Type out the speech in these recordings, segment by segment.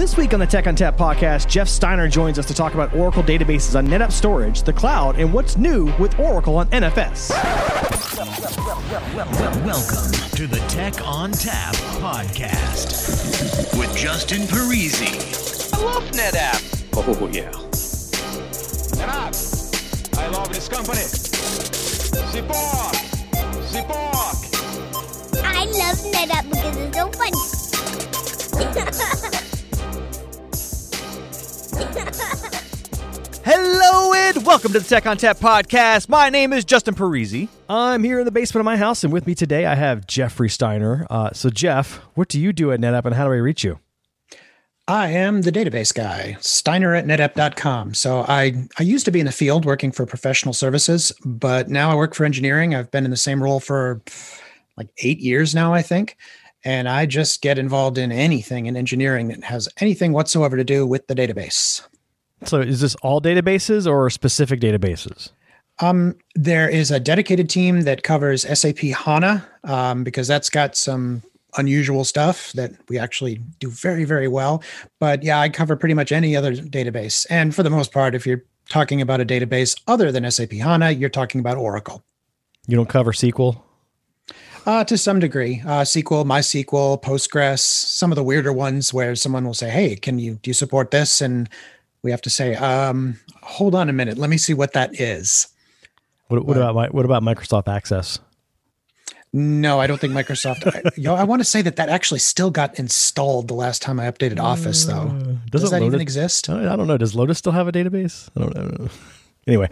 This week on the Tech ONTAP podcast, Jeff Steiner joins us to talk about Oracle databases on NetApp storage, the cloud, and what's new with Oracle on NFS. Welcome to the Tech ONTAP podcast with Justin Parisi. I love NetApp. Oh, yeah. NetApp. I love this company. Support. Support. I love NetApp because it's so fun. Hello and welcome to the Tech ONTAP podcast. My name is Justin Parisi. I'm here in the basement of my house, and with me today I have Jeffrey Steiner. Uh, so, Jeff, what do you do at NetApp, and how do I reach you? I am the database guy, Steiner at netapp.com. So I, I used to be in the field working for professional services, but now I work for engineering. I've been in the same role for like eight years now, I think. And I just get involved in anything in engineering that has anything whatsoever to do with the database. So, is this all databases or specific databases? Um, there is a dedicated team that covers SAP HANA um, because that's got some unusual stuff that we actually do very, very well. But yeah, I cover pretty much any other database. And for the most part, if you're talking about a database other than SAP HANA, you're talking about Oracle. You don't cover SQL? Uh, to some degree, uh, SQL, MySQL, Postgres, some of the weirder ones where someone will say, "Hey, can you do you support this?" and we have to say, um, "Hold on a minute, let me see what that is." What, what about my, what about Microsoft Access? No, I don't think Microsoft. I, you know, I want to say that that actually still got installed the last time I updated Office, though. Uh, Does that even exist? I don't know. Does Lotus still have a database? I don't know. Anyway,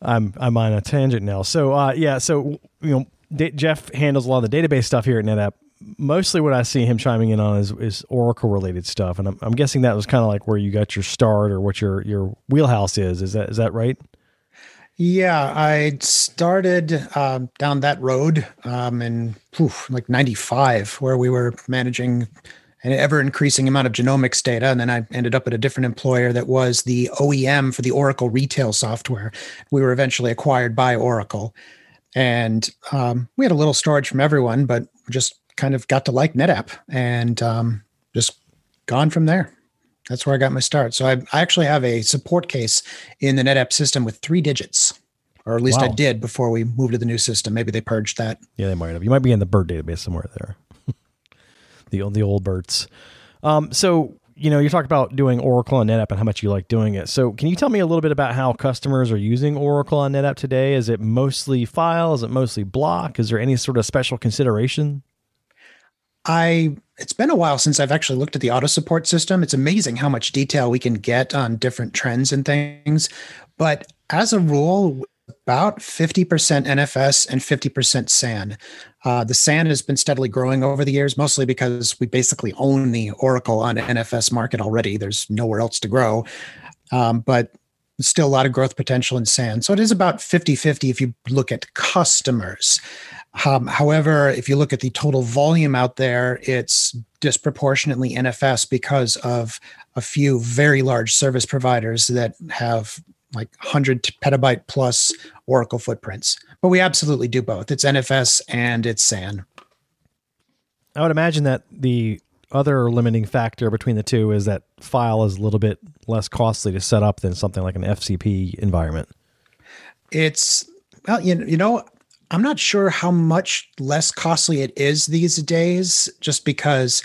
I'm I'm on a tangent now. So uh, yeah, so you know, D- Jeff handles a lot of the database stuff here at NetApp. Mostly, what I see him chiming in on is, is Oracle related stuff, and I'm, I'm guessing that was kind of like where you got your start or what your your wheelhouse is. Is that is that right? Yeah, I started um, down that road um, in like '95, where we were managing an ever increasing amount of genomics data, and then I ended up at a different employer that was the OEM for the Oracle retail software. We were eventually acquired by Oracle, and um, we had a little storage from everyone, but just kind of got to like NetApp, and um, just gone from there that's where I got my start. So I, I actually have a support case in the NetApp system with three digits, or at least I did before we moved to the new system. Maybe they purged that. Yeah, they might have. You might be in the BURT database somewhere there. the old the old BURTs. Um, so you know, you talk about doing Oracle on NetApp and how much you like doing it. So can you tell me a little bit about how customers are using Oracle on NetApp today? Is it mostly file? Is it mostly block? Is there any sort of special consideration? I it's been a while since I've actually looked at the AutoSupport system. It's amazing how much detail we can get on different trends and things. But as a rule, about 50% NFS and 50% SAN. Uh, the SAN has been steadily growing over the years, mostly because we basically own the Oracle on NFS market already. There's nowhere else to grow. Um, but still a lot of growth potential in SAN. So it is about 50 50 if you look at customers. Um, however, if you look at the total volume out there, it's disproportionately NFS because of a few very large service providers that have like 100 petabyte plus Oracle footprints. But we absolutely do both. It's NFS and it's SAN. I would imagine that the other limiting factor between the two is that file is a little bit less costly to set up than something like an FCP environment. It's well, you know, you know, I'm not sure how much less costly it is these days, just because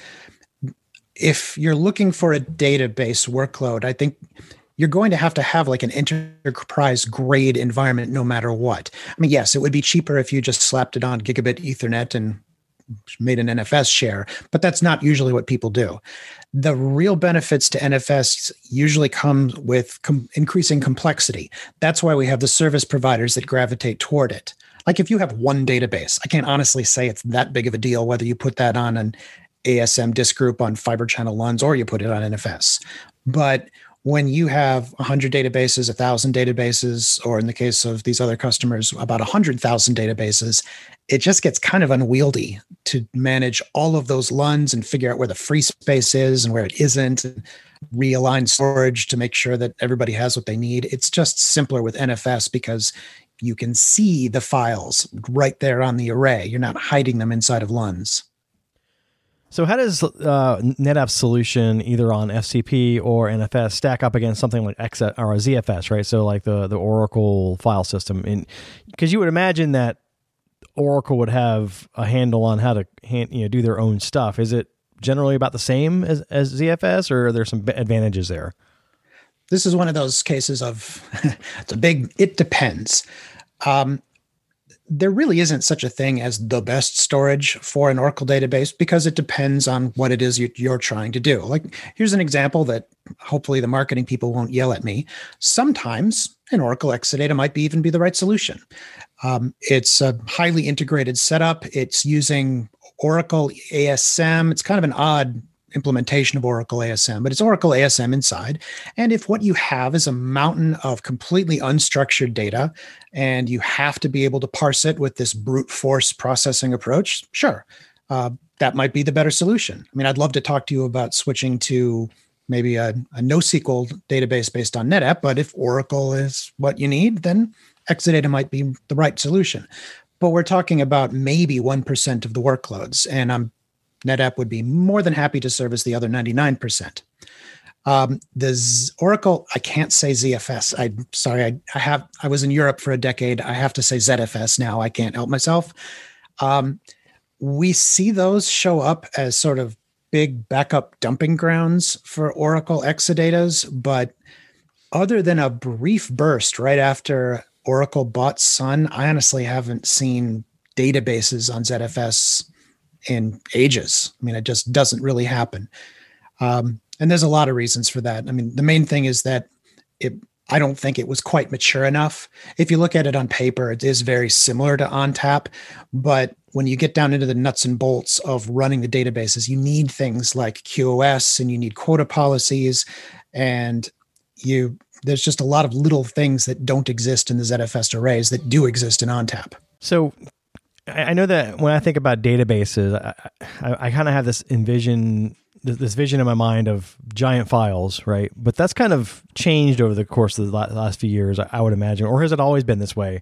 if you're looking for a database workload, I think you're going to have to have like an enterprise grade environment no matter what. I mean, yes, it would be cheaper if you just slapped it on gigabit Ethernet and made an NFS share, but that's not usually what people do. The real benefits to NFS usually come with com- increasing complexity. That's why we have the service providers that gravitate toward it. Like if you have one database, I can't honestly say it's that big of a deal whether you put that on an ASM disk group on fiber channel LUNs or you put it on NFS. But when you have 100 databases, 1,000 databases, or in the case of these other customers, about 100,000 databases, it just gets kind of unwieldy to manage all of those LUNs and figure out where the free space is and where it isn't, and realign storage to make sure that everybody has what they need. It's just simpler with NFS because you can see the files right there on the array. You're not hiding them inside of LUNs. So how does uh, NetApp's solution either on FCP or NFS stack up against something like X or ZFS, right? So like the the Oracle file system, because you would imagine that Oracle would have a handle on how to hand, you know do their own stuff. Is it generally about the same as, as ZFS, or are there some advantages there? This is one of those cases of it's a big. It depends. Um, there really isn't such a thing as the best storage for an Oracle database because it depends on what it is you're trying to do. Like, here's an example that hopefully the marketing people won't yell at me. Sometimes an Oracle Exadata might be even be the right solution. Um, it's a highly integrated setup. It's using Oracle ASM. It's kind of an odd implementation of Oracle ASM, but it's Oracle ASM inside. And if what you have is a mountain of completely unstructured data and you have to be able to parse it with this brute force processing approach, sure, uh, that might be the better solution. I mean, I'd love to talk to you about switching to maybe a, a NoSQL database based on NetApp, but if Oracle is what you need, then Exadata might be the right solution. But we're talking about maybe 1% of the workloads. And I'm NetApp would be more than happy to service the other 99%. Um, the Z- Oracle, I can't say ZFS. I'm sorry, I, I, have I was in Europe for a decade. I have to say ZFS now. I can't help myself. Um, we see those show up as sort of big backup dumping grounds for Oracle Exadatas, but other than a brief burst right after Oracle bought Sun, I honestly haven't seen databases on ZFS in ages. I mean, it just doesn't really happen. Um, and there's a lot of reasons for that. I mean, the main thing is that it I don't think it was quite mature enough. If you look at it on paper, it is very similar to ONTAP, but when you get down into the nuts and bolts of running the databases, you need things like QoS and you need quota policies and you there's just a lot of little things that don't exist in the ZFS arrays that do exist in ONTAP. So I know that when I think about databases, I, I, I kind of have this envision, this vision in my mind of giant files, right? But that's kind of changed over the course of the last few years, I would imagine, or has it always been this way,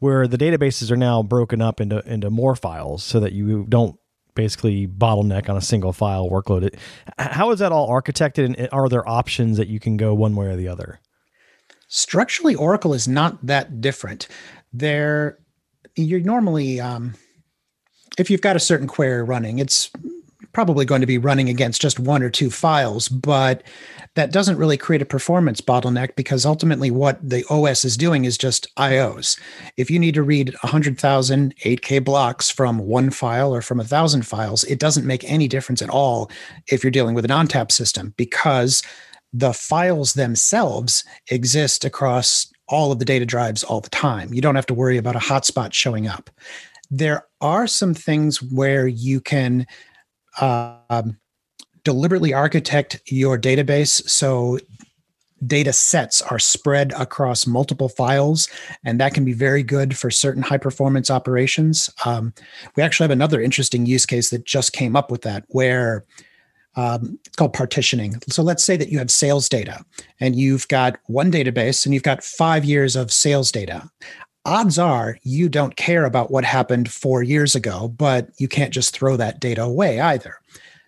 where the databases are now broken up into into more files, so that you don't basically bottleneck on a single file workload. How is that all architected, and are there options that you can go one way or the other? Structurally, Oracle is not that different. There you're normally um, if you've got a certain query running, it's probably going to be running against just one or two files, but that doesn't really create a performance bottleneck because ultimately what the OS is doing is just IOs. If you need to read 100,000 8K blocks from one file or from a thousand files, it doesn't make any difference at all if you're dealing with an ONTAP system because the files themselves exist across all of the data drives all the time. You don't have to worry about a hotspot showing up. There are some things where you can um, deliberately architect your database so data sets are spread across multiple files, and that can be very good for certain high performance operations. Um, we actually have another interesting use case that just came up with that, where um, it's called partitioning. So let's say that you have sales data and you've got one database and you've got five years of sales data. Odds are you don't care about what happened four years ago, but you can't just throw that data away either.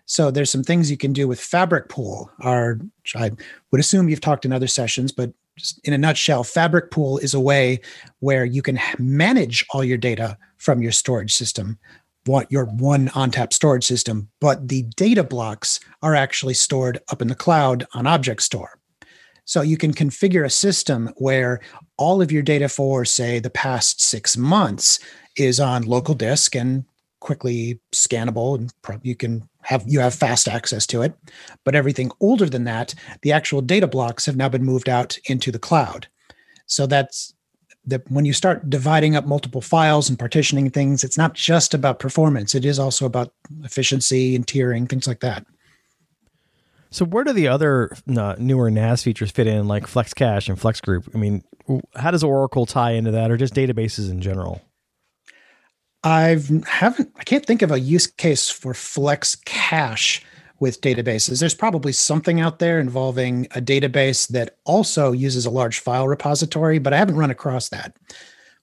So there's some things you can do with FabricPool. I would assume you've talked in other sessions, but just in a nutshell, FabricPool is a way where you can manage all your data from your storage system want your one ONTAP storage system, but the data blocks are actually stored up in the cloud on Object Store. So you can configure a system where all of your data for, say, the past six months is on local disk and quickly scannable, and you can have you have fast access to it. But everything older than that, the actual data blocks have now been moved out into the cloud. So that's that when you start dividing up multiple files and partitioning things, it's not just about performance. It is also about efficiency and tiering, things like that. So where do the other uh, newer NAS features fit in, like FlexCache and FlexGroup? I mean, how does Oracle tie into that, or just databases in general? I've haven't. I can't think of a use case for FlexCache with databases. There's probably something out there involving a database that also uses a large file repository, but I haven't run across that.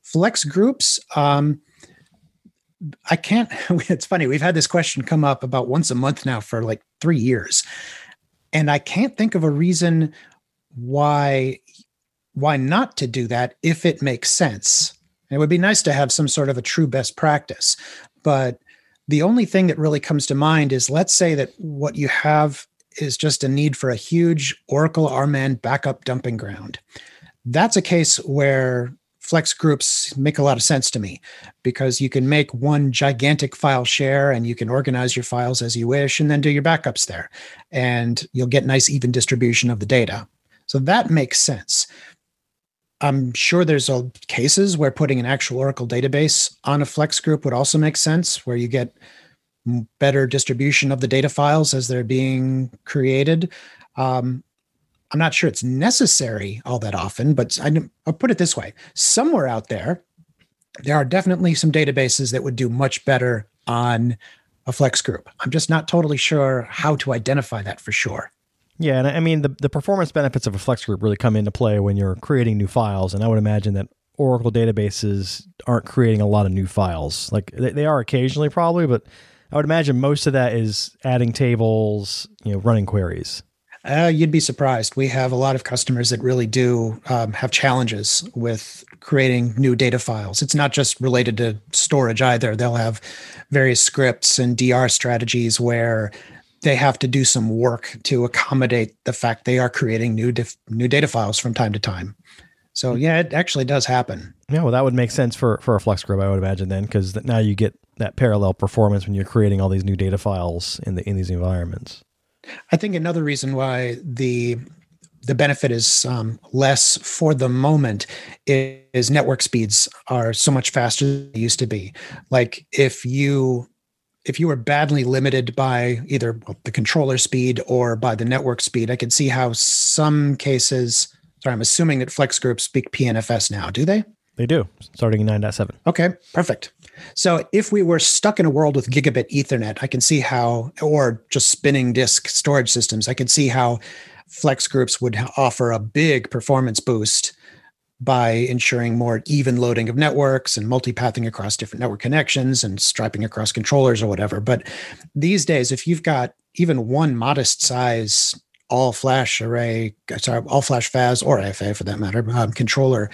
Flex groups, um, I can't. It's funny. We've had this question come up about once a month now for like three years, and I can't think of a reason why why not to do that if it makes sense. It would be nice to have some sort of a true best practice, but the only thing that really comes to mind is let's say that what you have is just a need for a huge Oracle RMAN backup dumping ground. That's a case where flex groups make a lot of sense to me because you can make one gigantic file share and you can organize your files as you wish and then do your backups there. And you'll get nice even distribution of the data. So that makes sense i'm sure there's cases where putting an actual oracle database on a flex group would also make sense where you get better distribution of the data files as they're being created um, I'm not sure it's necessary all that often, but I, will put it this way somewhere out there, there are definitely some databases that would do much better on a flex group. I'm just not totally sure how to identify that for sure. Yeah, and I mean the the performance benefits of a flex group really come into play when you're creating new files, and I would imagine that Oracle databases aren't creating a lot of new files. Like they, they are occasionally, probably, but I would imagine most of that is adding tables, you know, running queries. Uh, you'd be surprised. We have a lot of customers that really do um, have challenges with creating new data files. It's not just related to storage either. They'll have various scripts and DR strategies where they have to do some work to accommodate the fact they are creating new dif- new data files from time to time. So yeah, it actually does happen. Yeah, well, that would make sense for for a FlexGroup, I would imagine then, because now you get that parallel performance when you're creating all these new data files in the in these environments. I think another reason why the the benefit is um, less for the moment is, is, network speeds are so much faster than they used to be. Like if you if you were badly limited by either the controller speed or by the network speed, I could see how some cases. Sorry, I'm assuming that flex groups speak PNFS now. Do they? They do, starting in 9.7. Okay, perfect. So if we were stuck in a world with gigabit Ethernet, I can see how, or just spinning disk storage systems, I can see how flex groups would offer a big performance boost by ensuring more even loading of networks and multipathing across different network connections and striping across controllers or whatever. But these days, if you've got even one modest size all flash array, sorry, all flash FAS or AFA for that matter, um, controller,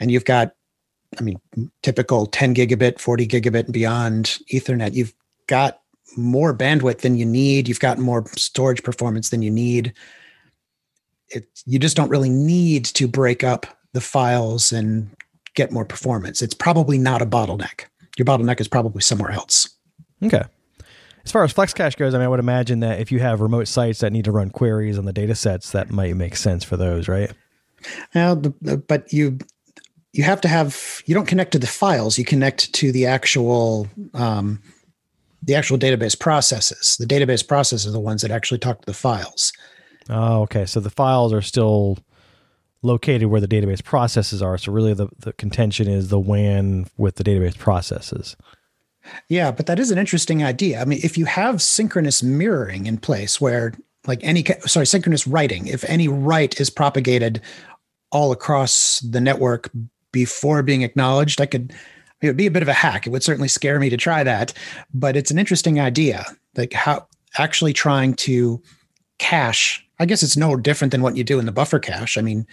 and you've got I mean, typical 10 gigabit, 40 gigabit and beyond Ethernet, you've got more bandwidth than you need. You've got more storage performance than you need. It, you just don't really need to break up the files and get more performance. It's probably not a bottleneck. Your bottleneck is probably somewhere else. Okay. As far as FlexCache goes, I mean, I would imagine that if you have remote sites that need to run queries on the data sets, that might make sense for those, right? Now, but you you have to have you don't connect to the files you connect to the actual um, the actual database processes the database processes are the ones that actually talk to the files oh okay so the files are still located where the database processes are so really the, the contention is the wan with the database processes yeah but that is an interesting idea i mean if you have synchronous mirroring in place where like any sorry synchronous writing if any write is propagated all across the network before being acknowledged. I could, it would be a bit of a hack. It would certainly scare me to try that, but it's an interesting idea. Like how actually trying to cache, I guess it's no different than what you do in the buffer cache. I mean,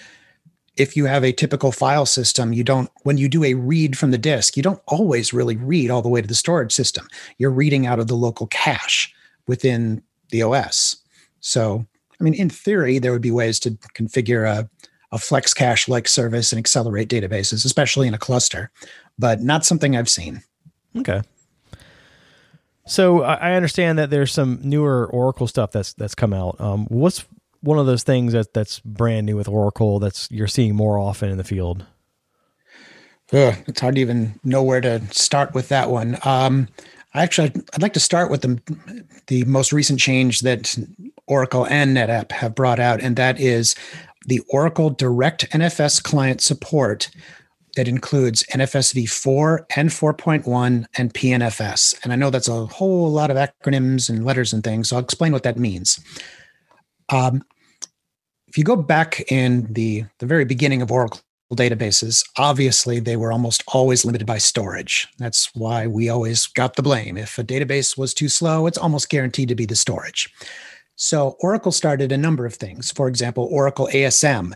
if you have a typical file system, you don't, when you do a read from the disk, you don't always really read all the way to the storage system. You're reading out of the local cache within the OS. So, I mean, in theory, there would be ways to configure a, a flex cache like service and accelerate databases, especially in a cluster, but not something I've seen. Okay. So I understand that there's some newer Oracle stuff that's that's come out. Um, what's one of those things that that's brand new with Oracle that's you're seeing more often in the field? Ugh, it's hard to even know where to start with that one. Um, actually, I'd like to start with the the most recent change that Oracle and NetApp have brought out, and that is the Oracle Direct NFS client support that includes NFS v4 and 4.1 and PNFS. And I know that's a whole lot of acronyms and letters and things, so I'll explain what that means. Um, if you go back in the, the very beginning of Oracle databases, obviously they were almost always limited by storage. That's why we always got the blame. If a database was too slow, it's almost guaranteed to be the storage. So Oracle started a number of things. For example, Oracle ASM.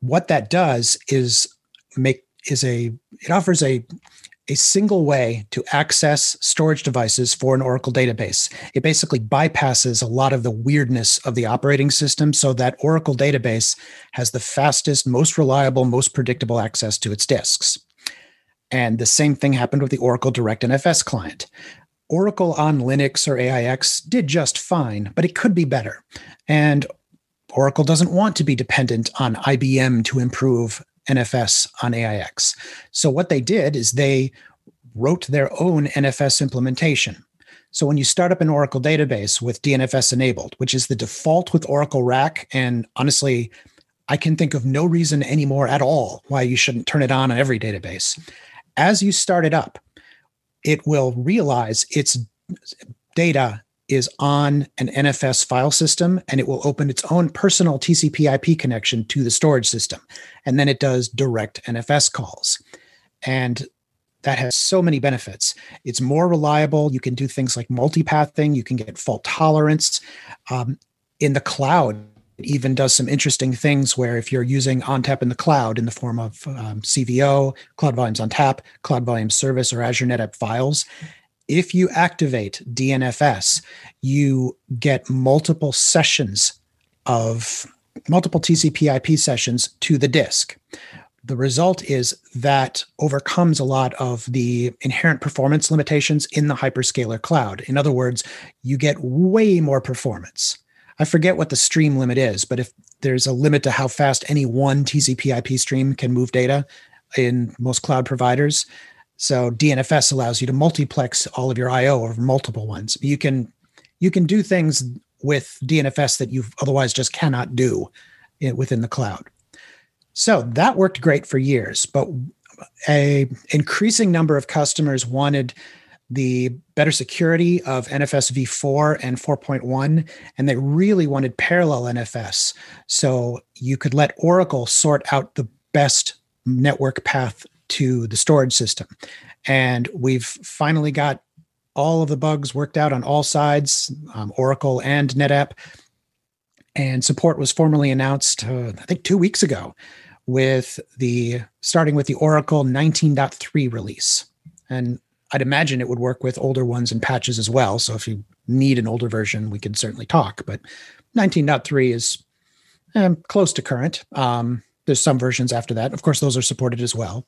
What that does is make is a it offers a a single way to access storage devices for an Oracle database. It basically bypasses a lot of the weirdness of the operating system so that Oracle database has the fastest, most reliable, most predictable access to its disks. And the same thing happened with the Oracle Direct NFS client. Oracle on Linux or AIX did just fine, but it could be better. And Oracle doesn't want to be dependent on IBM to improve NFS on AIX. So what they did is they wrote their own NFS implementation. So when you start up an Oracle database with DNFS enabled, which is the default with Oracle RAC, and honestly, I can think of no reason anymore at all why you shouldn't turn it on on every database. As you start it up, it will realize its data is on an NFS file system and it will open its own personal TCP IP connection to the storage system. And then it does direct NFS calls. And that has so many benefits. It's more reliable. You can do things like multipathing, you can get fault tolerance. Um, in the cloud, it even does some interesting things where if you're using ONTAP in the cloud in the form of um, CVO, Cloud Volumes ONTAP, Cloud Volumes Service, or Azure NetApp files, if you activate DNFS, you get multiple sessions of multiple TCP IP sessions to the disk. The result is that overcomes a lot of the inherent performance limitations in the hyperscaler cloud. In other words, you get way more performance. I forget what the stream limit is, but if there's a limit to how fast any one TCP IP stream can move data in most cloud providers, so DNFS allows you to multiplex all of your IO over multiple ones. You can you can do things with DNFS that you otherwise just cannot do eh, within the cloud. So that worked great for years, but a increasing number of customers wanted the better security of NFS v4 and 4.1, and they really wanted parallel NFS. So you could let Oracle sort out the best network path to the storage system. And we've finally got all of the bugs worked out on all sides, um, Oracle and NetApp. And support was formally announced, uh, I think, two weeks ago, with the starting with the Oracle 19.3 release. And I'd imagine it would work with older ones and patches as well. So if you need an older version, we can certainly talk. But 19.3 is um, close to current. Um, there's some versions after that. Of course, those are supported as well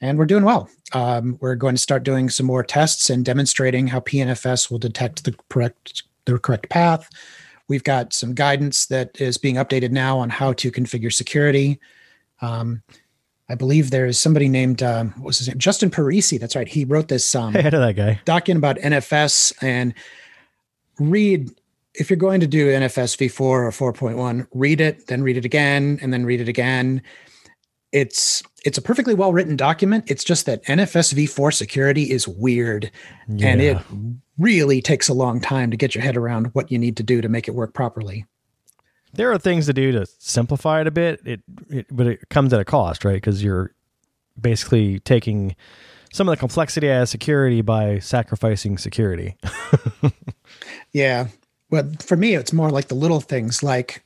and we're doing well. Um, we're going to start doing some more tests and demonstrating how PNFS will detect the correct the correct path. We've got some guidance that is being updated now on how to configure security. Um, I believe there is somebody named um, what was his name Justin Parisi. That's right. He wrote this um, hey, that guy document about NFS and read. If you're going to do NFS v4 or 4.1, read it, then read it again, and then read it again it's it's a perfectly well written document. It's just that NFS v4 security is weird yeah. and it really takes a long time to get your head around what you need to do to make it work properly. There are things to do to simplify it a bit, it, it but it comes at a cost, right? Because you're basically taking some of the complexity out of security by sacrificing security. yeah. Well, for me, it's more like the little things like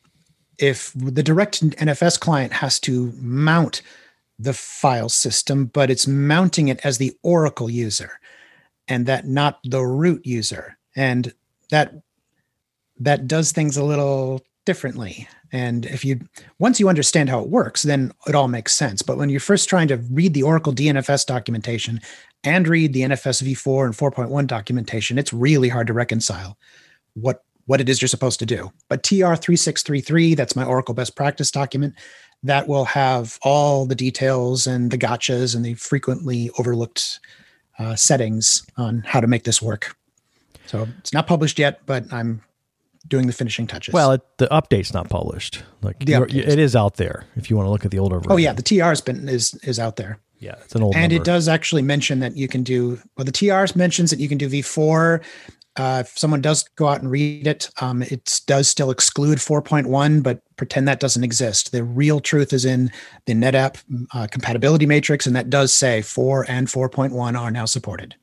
if the direct NFS client has to mount the file system, but it's mounting it as the Oracle user and that not the root user. And that that does things a little differently. And if you once you understand how it works, then it all makes sense. But when you're first trying to read the Oracle DNFS documentation and read the NFS v4 and 4.1 documentation, it's really hard to reconcile what what it is you're supposed to do. But TR 3633, that's my Oracle best practice document, that will have all the details and the gotchas and the frequently overlooked uh, settings on how to make this work. So it's not published yet, but I'm doing the finishing touches. Well, it, the update's not published. Like it is out there if you want to look at the older version. Oh yeah, the TR's been is is out there. Yeah, it's an old and number. it does actually mention that you can do. Well, the TRs mentions that you can do V4 Uh, if someone does go out and read it, um, it does still exclude 4.1, but pretend that doesn't exist. The real truth is in the NetApp uh, compatibility matrix, and that does say 4 and 4.1 are now supported.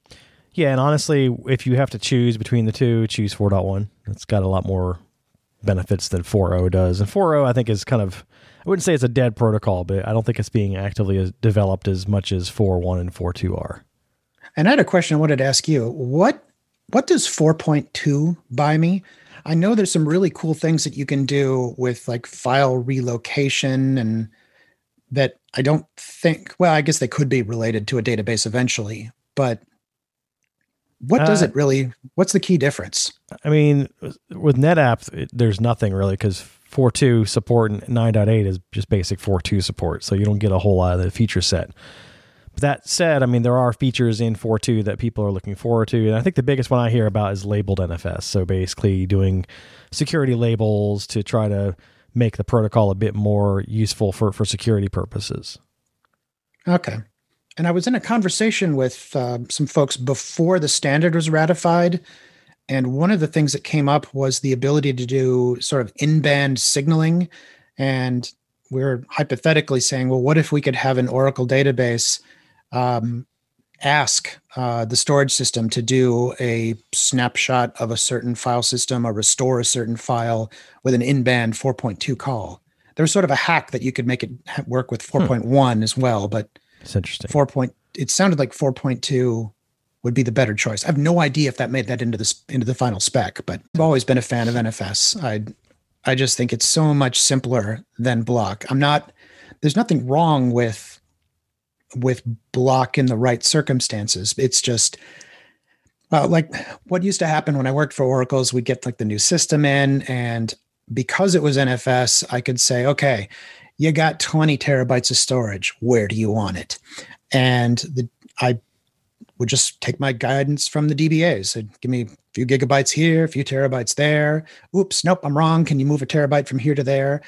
Yeah, and honestly, if you have to choose between the two, choose 4.1. It's got a lot more benefits than 4.0 does. And 4.0, I think, is kind of, I wouldn't say it's a dead protocol, but I don't think it's being actively developed as much as 4.1 and 4.2 are. And I had a question I wanted to ask you. What what does 4.2 buy me? I know there's some really cool things that you can do with like file relocation and that I don't think well, I guess they could be related to a database eventually, but what does Uh, it really what's the key difference? I mean, with NetApp, it, there's nothing really because 4.2 support and 9.8 is just basic 4.2 support. So you don't get a whole lot of the feature set. But that said, I mean, there are features in 4.2 that people are looking forward to. And I think the biggest one I hear about is labeled NFS. So basically doing security labels to try to make the protocol a bit more useful for, for security purposes. Okay. And I was in a conversation with uh, some folks before the standard was ratified. And one of the things that came up was the ability to do sort of in band signaling. And we are hypothetically saying, well, what if we could have an Oracle database um, ask uh, the storage system to do a snapshot of a certain file system or restore a certain file with an in band 4.2 call? There was sort of a hack that you could make it work with 4.1 as well, but It's interesting. four point. It sounded like four point two would be the better choice. I have no idea if that made that into this into the final spec, but I've always been a fan of NFS. I I just think it's so much simpler than block. I'm not. There's nothing wrong with with block in the right circumstances. It's just. Uh, like what used to happen when I worked for Oracle is we'd get like the new system in, and because it was NFS, I could say, okay, you got 20 terabytes of storage. Where do you want it? And the I would just take my guidance from the DBAs. Said, give me a few gigabytes here, a few terabytes there. Oops, nope, I'm wrong. Can you move a terabyte from here to there?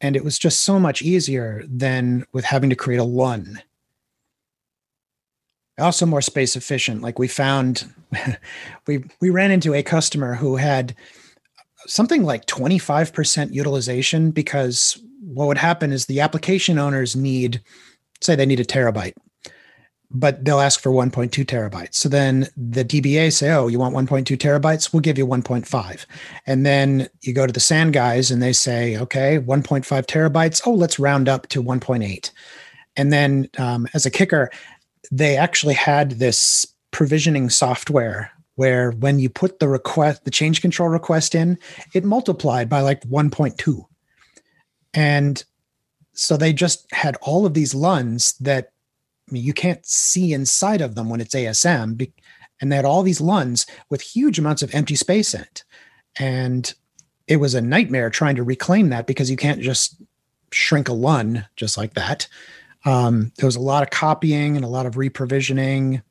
And it was just so much easier than with having to create a LUN. Also more space efficient. Like we found we we ran into a customer who had something like 25% utilization because what would happen is the application owners need say they need a terabyte but they'll ask for 1.2 terabytes. So then the dba say oh you want 1.2 terabytes? We'll give you 1.5 and then you go to the SAN guys and they say okay 1.5 terabytes. Oh let's round up to 1.8 and then um, as a kicker they actually had this provisioning software where when you put the request the change control request in it multiplied by like 1.2 and so they just had all of these luns that I mean, you can't see inside of them when it's asm and they had all these luns with huge amounts of empty space in it. And it was a nightmare trying to reclaim that because you can't just shrink a lun just like that um, there was a lot of copying and a lot of reprovisioning.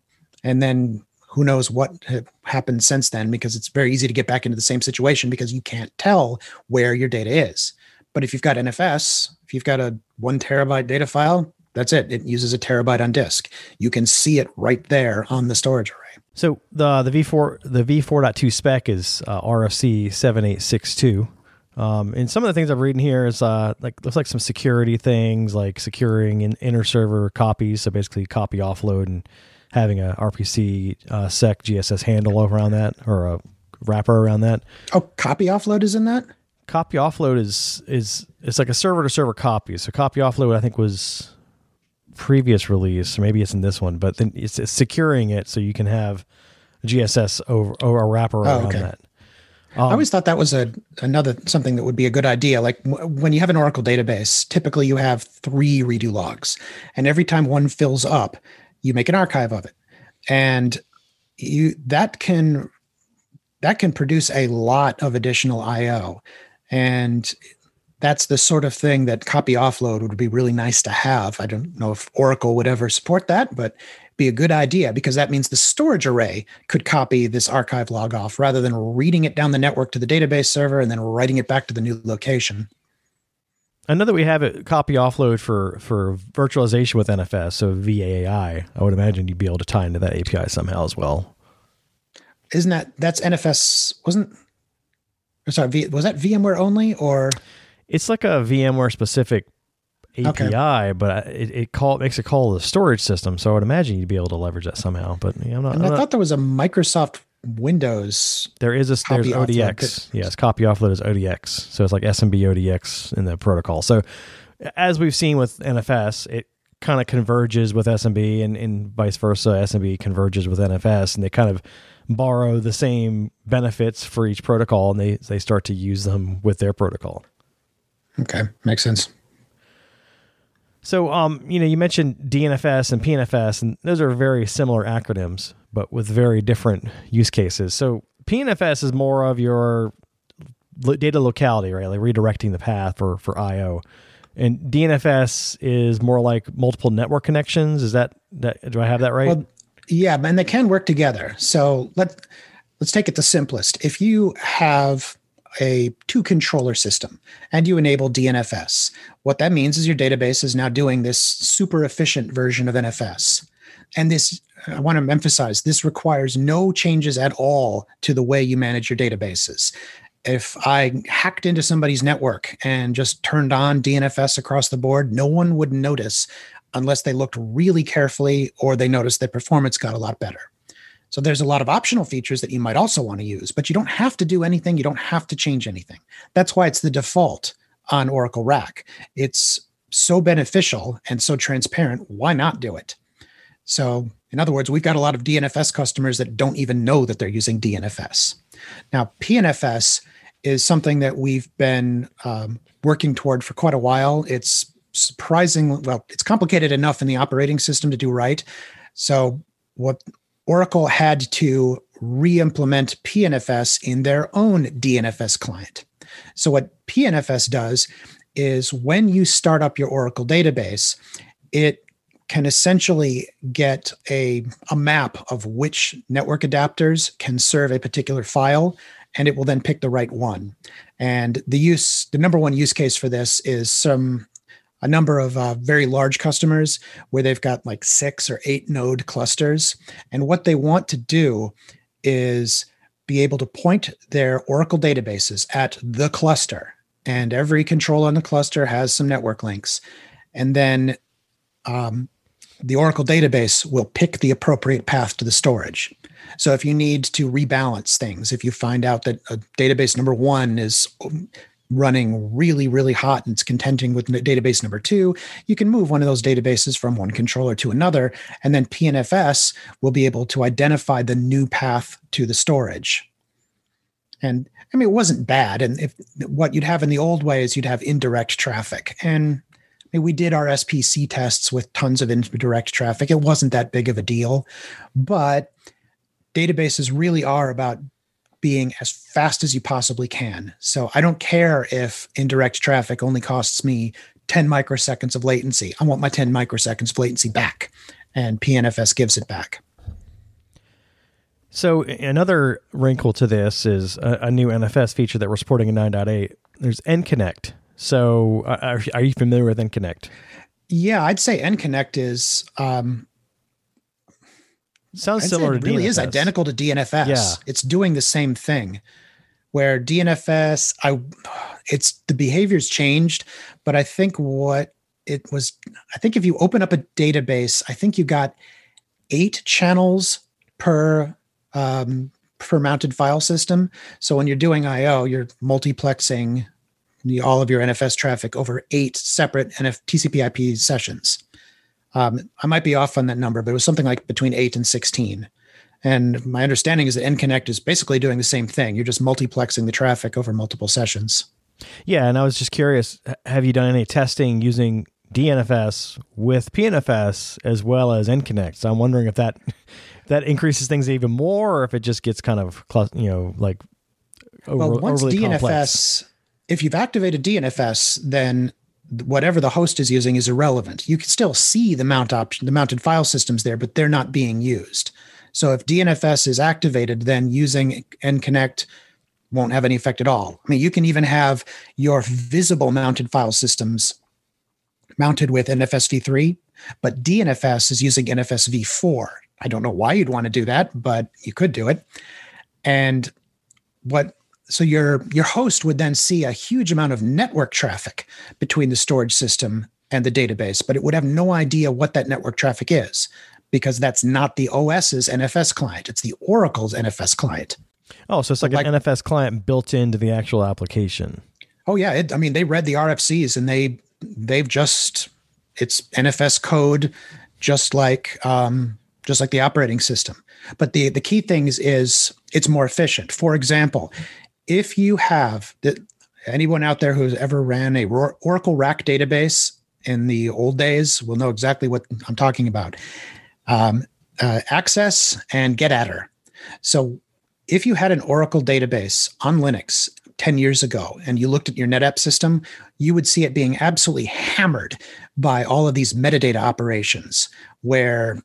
And then who knows what ha- happened since then because it's very easy to get back into the same situation because you can't tell where your data is. But if you've got nfs if you've got a one terabyte data file that's it. It uses a terabyte on disk. You can see it right there on the storage array. So the the V4 the V4.2 spec is uh, RFC 7862. Um, and some of the things I'm reading here is uh, like looks like some security things like securing in inter-server copies. So basically, copy offload and having a RPC uh, sec GSS handle around that or a wrapper around that. oh copy offload is in that Copy offload is is it's like a server to server copy. So copy offload I think was previous release, maybe it's in this one, but then it's, it's securing it so you can have GSS over or a wrapper around okay. that. Um, I always thought that was a another something that would be a good idea. Like w- when you have an Oracle database, typically you have three redo logs, and every time one fills up, you make an archive of it, and you that can that can produce a lot of additional I/O, and that's the sort of thing that copy offload would be really nice to have. I don't know if Oracle would ever support that, but be a good idea because that means the storage array could copy this archive log off rather than reading it down the network to the database server and then writing it back to the new location. I know that we have a copy offload for for virtualization with NFS, so VAAI. I would imagine you'd be able to tie into that API somehow as well. isn't that that's NFS? Wasn't sorry, v, was that VMware only or? It's like a VMware specific API, Okay. but it, it call makes a call to the storage system. So I would imagine you'd be able to leverage that somehow. But yeah, I'm not. And I'm I not- thought there was a Microsoft Windows. there is a there's ODX. Yes, copy offload is ODX. So it's like SMB ODX in the protocol. So as we've seen with NFS, it kind of converges with SMB and, and vice versa. SMB converges with NFS, and they kind of borrow the same benefits for each protocol, and they they start to use them with their protocol. Okay, makes sense. So, um, you know, you mentioned DNFS and PNFS, and those are very similar acronyms, but with very different use cases. So, PNFS is more of your data locality, right? Like redirecting the path for for I/O, and DNFS is more like multiple network connections. Is that that? Do I have that right? Well, yeah, and they can work together. So let let's take it the simplest. If you have a two controller system and you enable DNFS, what that means is your database is now doing this super efficient version of NFS. And this, I want to emphasize, this requires no changes at all to the way you manage your databases. If I hacked into somebody's network and just turned on DNFS across the board, no one would notice unless they looked really carefully or they noticed that performance got a lot better. So there's a lot of optional features that you might also want to use, but you don't have to do anything. You don't have to change anything. That's why it's the default on Oracle RAC. It's so beneficial and so transparent. Why not do it? So, in other words, we've got a lot of DNFS customers that don't even know that they're using DNFS. Now, PNFS is something that we've been um, working toward for quite a while. It's surprising, well, it's complicated enough in the operating system to do right. So, what Oracle had to re implement PNFS in their own DNFS client. So, what PNFS does is when you start up your Oracle database, it can essentially get a, a map of which network adapters can serve a particular file, and it will then pick the right one. And the use, the number one use case for this is some a number of uh, very large customers where they've got like six or eight node clusters. And what they want to do is be able to point their Oracle databases at the cluster. And every control on the cluster has some network links. And then um, the Oracle database will pick the appropriate path to the storage. So if you need to rebalance things, if you find out that a database number one is running really, really hot and it's contending with database number two, you can move one of those databases from one controller to another. And then PNFS will be able to identify the new path to the storage. And I mean, it wasn't bad. And if what you'd have in the old way is you'd have indirect traffic. And I mean, we did our SPC tests with tons of indirect traffic. It wasn't that big of a deal, but databases really are about being as fast as you possibly can. So I don't care if indirect traffic only costs me 10 microseconds of latency. I want my 10 microseconds of latency back, and PNFS gives it back. So another wrinkle to this is a, a new NFS feature that we're supporting in 9.8. There's NConnect. So are, are you familiar with NConnect? Yeah, I'd say NConnect is um, Sounds I'd similar it really is identical to DNFS. Yeah. It's doing the same thing. Where DNFS, I it's the behavior's changed, but I think what it was, I think if you open up a database, I think you got eight channels per um, per mounted file system. So when you're doing I/O, you're multiplexing the, all of your NFS traffic over eight separate NF TCP/IP sessions. Um, I might be off on that number, but it was something like between eight and 16. And my understanding is that NConnect is basically doing the same thing. You're just multiplexing the traffic over multiple sessions. Yeah, and I was just curious, have you done any testing using DNFS with PNFS as well as NConnect? So I'm wondering if that that increases things even more or if it just gets kind of you know like over, well, once DNFS, complex. if you've activated DNFS, then whatever the host is using is irrelevant. You can still see the mount option, the mounted file systems there, but they're not being used. So if DNFS is activated, then using NConnect won't have any effect at all. I mean, you can even have your visible mounted file systems mounted with NFS v3, but DNFS is using NFS v4. I don't know why you'd want to do that, but you could do it. And what so your your host would then see a huge amount of network traffic between the storage system and the database, but it would have no idea what that network traffic is because that's not the OS's NFS client. It's the Oracle's NFS client. Oh, so it's like, Like- an NFS client built into the actual application. Oh yeah, it, I mean they read the RFCs and they they've just it's NFS code, just like um, just like the operating system. But the the key things is it's more efficient. For example, if you have the, anyone out there who's ever ran a Oracle RAC database in the old days will know exactly what I'm talking about. Um, uh, access and her. So if you had an Oracle database on Linux 10 years ago and you looked at your NetApp system, you would see it being absolutely hammered by all of these metadata operations where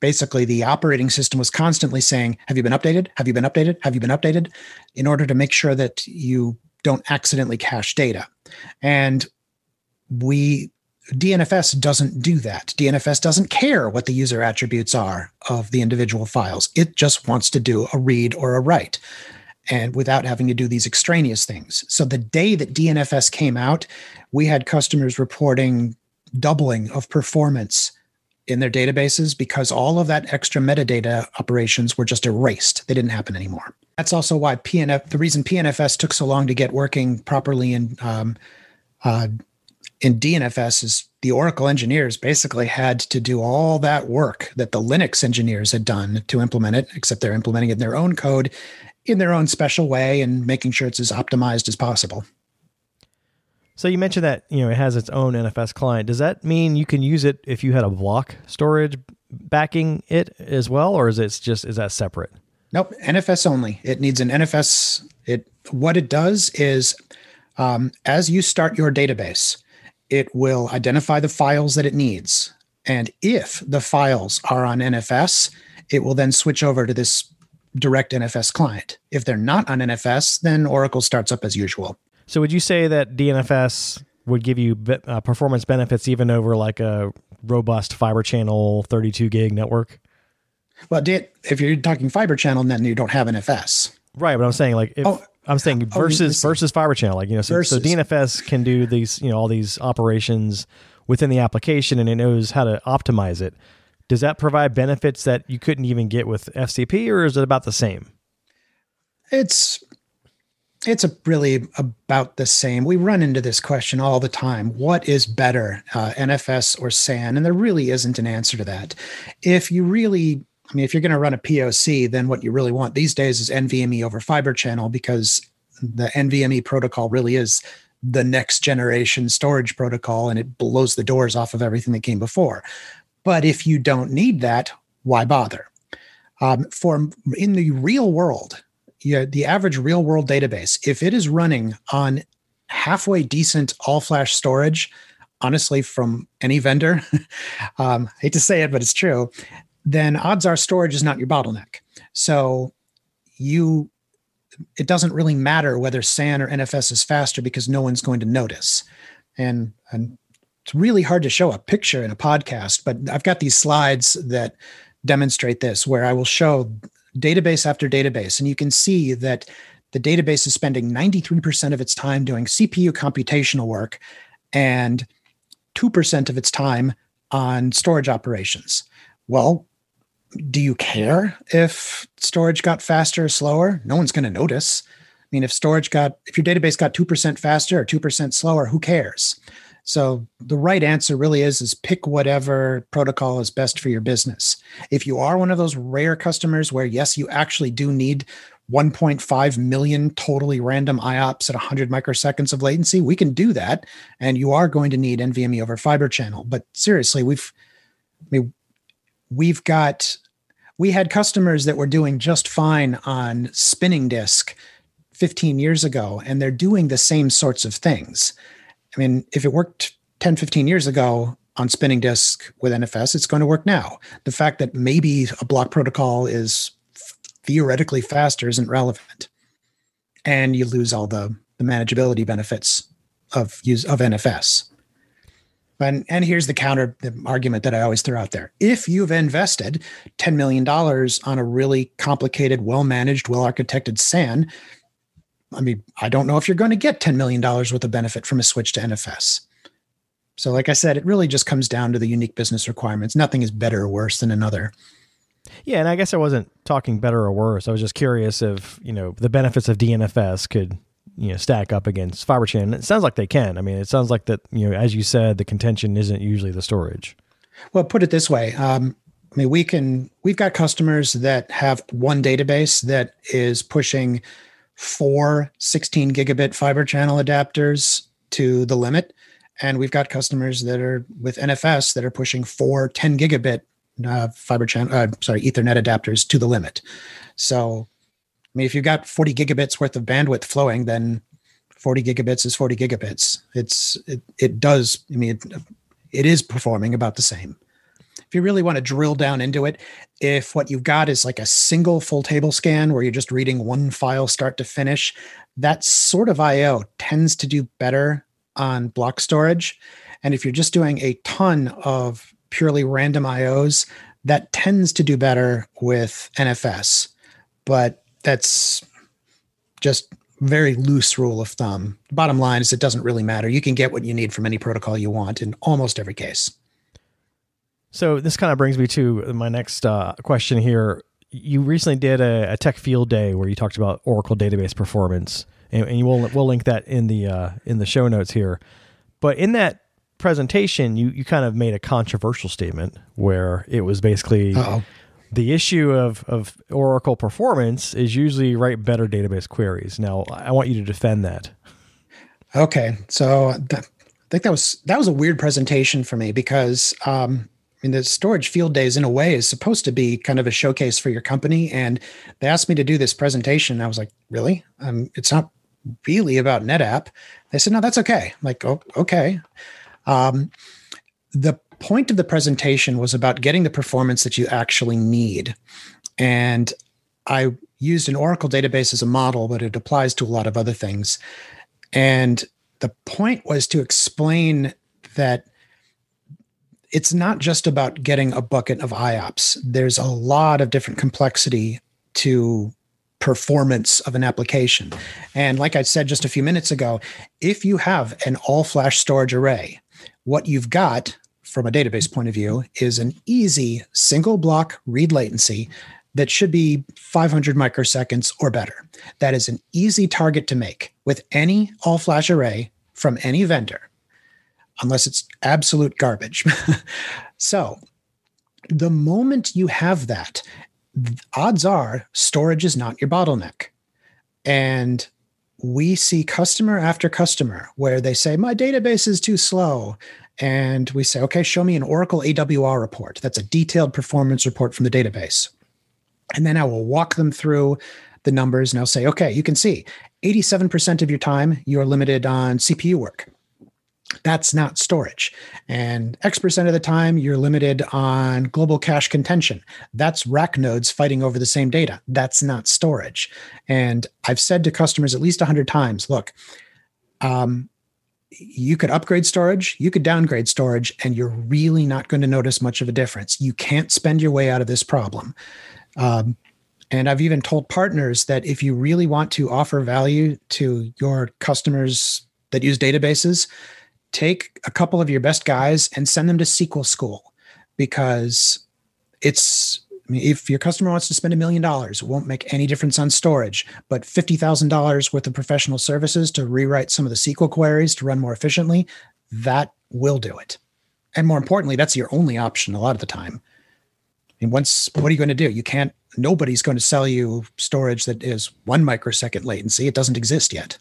basically the operating system was constantly saying, Have you been updated? Have you been updated? Have you been updated? in order to make sure that you don't accidentally cache data. And we DNFS doesn't do that. DNFS doesn't care what the user attributes are of the individual files. It just wants to do a read or a write and without having to do these extraneous things. So the day that DNFS came out, we had customers reporting doubling of performance in their databases because all of that extra metadata operations were just erased. They didn't happen anymore. That's also why PNF, the reason PNFS took so long to get working properly in um, uh, in DNFS is the Oracle engineers basically had to do all that work that the Linux engineers had done to implement it, except they're implementing it in their own code in their own special way and making sure it's as optimized as possible. So you mentioned that you know it has its own NFS client. Does that mean you can use it if you had a block storage backing it as well, or is it just is that separate? Nope, NFS only. It needs an NFS. It what it does is, um, as you start your database, it will identify the files that it needs, and if the files are on NFS, it will then switch over to this direct NFS client. If they're not on NFS, then Oracle starts up as usual. So would you say that DNFS would give you be- uh, performance benefits even over like a robust fiber channel 32 gig network? Well, if you're talking fiber channel, then you don't have NFS. Right, but I'm saying like if Oh, I'm saying oh, versus listen. versus fiber channel, like you know, so, so DNFS can do these, you know, all these operations within the application, and it knows how to optimize it. Does that provide benefits that you couldn't even get with FCP, or is it about the same? It's it's a really about the same. We run into this question all the time. What is better, uh, NFS or SAN? And there really isn't an answer to that. If you really, I mean, if you're going to run a POC, then what you really want these days is NVMe over fiber channel because the NVMe protocol really is the next generation storage protocol and it blows the doors off of everything that came before. But if you don't need that, why bother? Um, for in the real world, yeah, the average real world database, if it is running on halfway decent all flash storage, honestly, from any vendor, um, I hate to say it, but it's true, then odds are storage is not your bottleneck. So you, it doesn't really matter whether SAN or NFS is faster because no one's going to notice. And, and it's really hard to show a picture in a podcast, but I've got these slides that demonstrate this where I will show database after database, and you can see that the database is spending 93% of its time doing CPU computational work and 2% of its time on storage operations. Well, do you care if storage got faster or slower? No one's going to notice. I mean, if storage got, if your database got 2% faster or 2% slower, who cares? So the right answer really is is pick whatever protocol is best for your business. If you are one of those rare customers where yes, you actually do need 1.5 million totally random IOPS at 100 microseconds of latency, we can do that and you are going to need NVMe over fiber channel. But seriously, we've I mean we've got we had customers that were doing just fine on spinning disk 15 years ago and they're doing the same sorts of things. I mean, if it worked 10, 15 years ago on spinning disk with NFS, it's going to work now. The fact that maybe a block protocol is theoretically faster isn't relevant. And you lose all the, the manageability benefits of use of NFS. And, and here's the counter the argument that I always throw out there. If you've invested $10 million on a really complicated, well managed, well architected SAN, I mean, I don't know if you're going to get $10 million worth of benefit from a switch to NFS. So, like I said, it really just comes down to the unique business requirements. Nothing is better or worse than another. Yeah, and I guess I wasn't talking better or worse. I was just curious if you know the benefits of DNFS could you know stack up against Fiber chain. It sounds like they can. I mean, it sounds like that you know, as you said, the contention isn't usually the storage. Well, put it this way. Um, I mean, we can. We've got customers that have one database that is pushing four 16 gigabit fiber channel adapters to the limit. And we've got customers that are with NFS that are pushing four 10 gigabit uh, fiber channel, uh, sorry, Ethernet adapters to the limit. So, I mean, if you've got 40 gigabits worth of bandwidth flowing, then 40 gigabits is 40 gigabits. It's it, it does. I mean, it, it is performing about the same. If you really want to drill down into it, if what you've got is like a single full table scan where you're just reading one file start to finish, that sort of IO tends to do better on block storage. And if you're just doing a ton of purely random IOs, that tends to do better with NFS. But that's just very loose rule of thumb. Bottom line is it doesn't really matter. You can get what you need from any protocol you want in almost every case. So this kind of brings me to my next uh, question here. You recently did a, a, tech field day where you talked about Oracle database performance, and, and we'll we'll link that in the uh, in the show notes here. But in that presentation, you you kind of made a controversial statement where it was basically Uh-oh. the issue of of Oracle performance is usually write better database queries. Now, I want you to defend that. Okay, so th- I think that was that was a weird presentation for me because um, I mean, the storage field days, in a way, is supposed to be kind of a showcase for your company. And they asked me to do this presentation. I was like, really? Um, it's not really about NetApp. They said, no, that's okay. I'm like, oh, okay. Um, the point of the presentation was about getting the performance that you actually need. And I used an Oracle database as a model, but it applies to a lot of other things. And the point was to explain that it's not just about getting a bucket of IOPS. There's a lot of different complexity to performance of an application. And like I said just a few minutes ago, if you have an all flash storage array, what you've got from a database point of view is an easy single block read latency that should be 500 microseconds or better. That is an easy target to make with any all flash array from any vendor unless it's absolute garbage. so, the moment you have that, odds are storage is not your bottleneck. And we see customer after customer where they say, My database is too slow. And we say, Okay, show me an Oracle AWR report. That's a detailed performance report from the database. And then I will walk them through the numbers and I'll say, Okay, you can see 87% of your time you're limited on CPU work that's not storage. And X percent of the time, you're limited on global cache contention. That's RAC nodes fighting over the same data. That's not storage. And I've said to customers at least 100 times look, um, you could upgrade storage, you could downgrade storage, and you're really not going to notice much of a difference. You can't spend your way out of this problem. Um, and I've even told partners that if you really want to offer value to your customers that use databases, take a couple of your best guys and send them to SQL school because it's if your customer wants to spend a million dollars, it won't make any difference on storage, but $50,000 worth of professional services to rewrite some of the SQL queries to run more efficiently, that will do it. And more importantly, that's your only option a lot of the time. And once, what are you going to do? You can't, nobody's going to sell you storage that is one microsecond latency. It doesn't exist yet.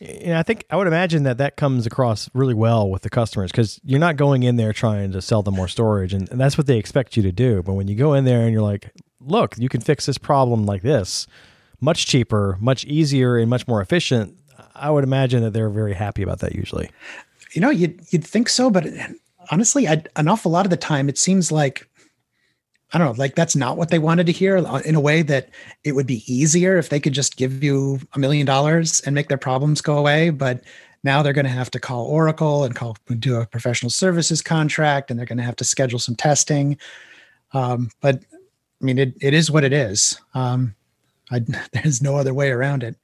Yeah, I think I would imagine that that comes across really well with the customers because you're not going in there trying to sell them more storage, and, and, that's what they expect you to do. But when you go in there and you're like, "Look, you can fix this problem like this, much cheaper, much easier, and much more efficient," I would imagine that they're very happy about that. Usually, you know, you'd you'd think so, but honestly, I, an awful lot of the time, it seems like I don't know, like that's not what they wanted to hear uh, in a way that it would be easier if they could just give you a million dollars and make their problems go away. But Now they're going to have to call Oracle and call do a professional services contract, and they're going to have to schedule some testing. Um, but I mean, it, it is what it is. Um, I, there's no other way around it.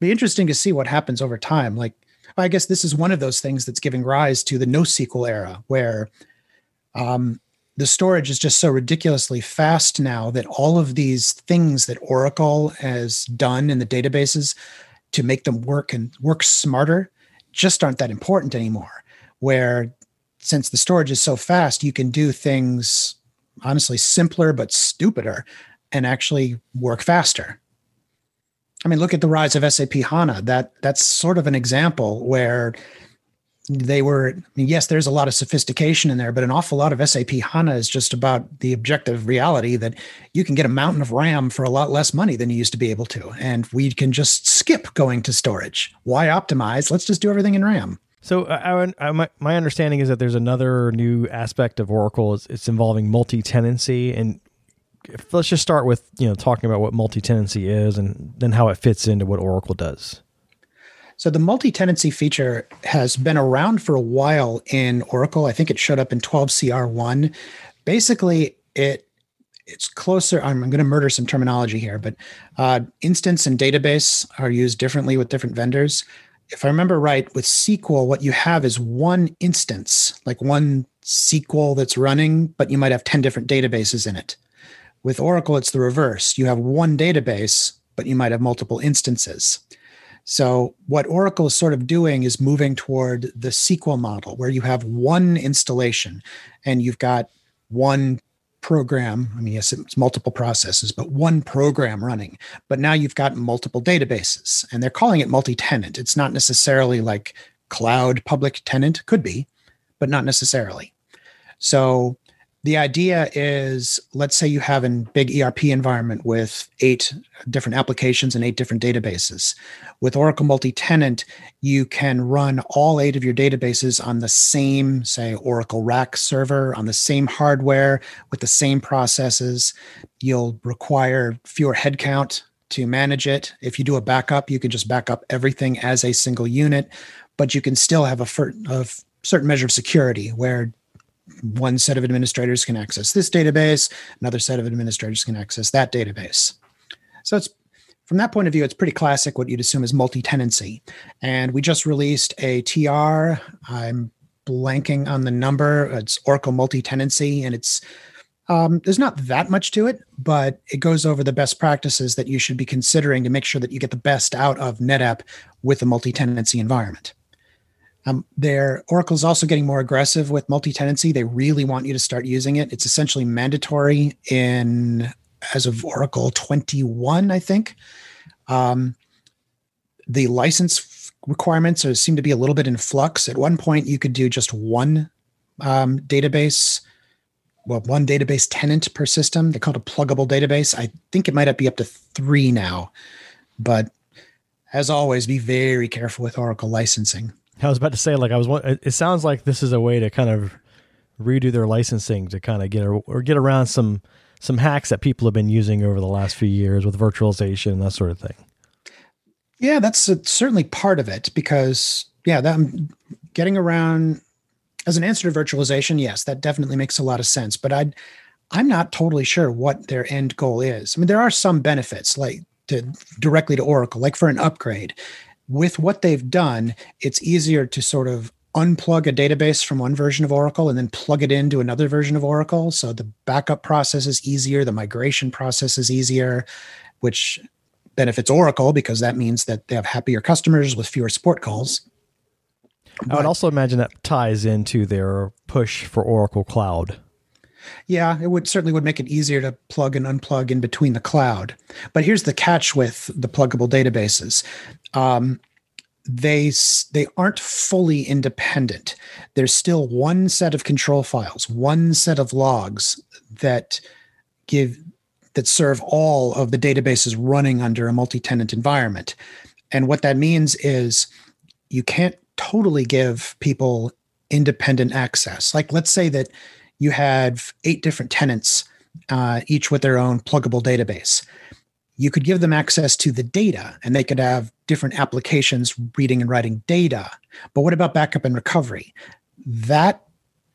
Be interesting to see what happens over time. Like, I guess this is one of those things that's giving rise to the NoSQL era, where um, the storage is just so ridiculously fast now that all of these things that Oracle has done in the databases to make them work and work smarter just aren't that important anymore. Where since the storage is so fast, you can do things honestly simpler but stupider and actually work faster. I mean, look at the rise of SAP HANA. That that's sort of an example where they were I mean, yes, there's a lot of sophistication in there, but an awful lot of SAP HANA is just about the objective reality that you can get a mountain of RAM for a lot less money than you used to be able to. And we can just skip going to storage. Why optimize? Let's just do everything in RAM. So I, I, my, my understanding is that there's another new aspect of Oracle. It's, it's involving multi-tenancy, and if, let's just start with you know talking about what multi-tenancy is, and then how it fits into what Oracle does. So the multi-tenancy feature has been around for a while in Oracle. I think it showed up in 12CR1. Basically, it it's closer. I'm, I'm going to murder some terminology here, but uh, instance and database are used differently with different vendors if I remember right, with SQL, what you have is one instance, like one SQL that's running, but you might have 10 different databases in it. With Oracle, it's the reverse. You have one database, but you might have multiple instances. So, what Oracle is sort of doing is moving toward the SQL model, where you have one installation and you've got one program. I mean, yes, it's multiple processes, but one program running. But now you've got multiple databases, and they're calling it multi tenant. It's not necessarily like cloud public tenant, could be, but not necessarily. So the idea is let's say you have a big ERP environment with eight different applications and eight different databases. With Oracle multi tenant, you can run all eight of your databases on the same, say, Oracle RAC server, on the same hardware, with the same processes. You'll require fewer headcount to manage it. If you do a backup, you can just back up everything as a single unit, but you can still have a, a certain measure of security where one set of administrators can access this database, another set of administrators can access that database. So it's from that point of view, it's pretty classic what you'd assume is multi-tenancy. And we just released a TR. I'm blanking on the number. It's Oracle multi-tenancy, and it's um, there's not that much to it, but it goes over the best practices that you should be considering to make sure that you get the best out of NetApp with a multi-tenancy environment. Um, their Oracle is also getting more aggressive with multi-tenancy. They really want you to start using it. It's essentially mandatory in as of Oracle 21, I think. Um, the license requirements are, seem to be a little bit in flux. At one point, you could do just one um, database, well, one database tenant per system. They call it a pluggable database. I think it might be up to three now, but as always, be very careful with Oracle licensing. I was about to say, like, I was. It sounds like this is a way to kind of redo their licensing to kind of get or get around some some hacks that people have been using over the last few years with virtualization and that sort of thing. Yeah, that's certainly part of it because yeah, that um, getting around as an answer to virtualization, yes, that definitely makes a lot of sense. But I, I'm not totally sure what their end goal is. I mean, there are some benefits like to directly to Oracle, like for an upgrade with what they've done, it's easier to sort of unplug a database from one version of Oracle and then plug it into another version of Oracle. So the backup process is easier, the migration process is easier, which benefits Oracle because that means that they have happier customers with fewer support calls. I would also imagine that ties into their push for Oracle Cloud. Yeah, it would certainly would make it easier to plug and unplug in between the cloud. But here's the catch with the pluggable databases. Um, they they aren't fully independent. There's still one set of control files, one set of logs that give that serve all of the databases running under a multi-tenant environment. And what that means is you can't totally give people independent access. Like let's say that you had eight different tenants, uh, each with their own pluggable database. you could give them access to the data and they could have different applications reading and writing data. But what about backup and recovery? That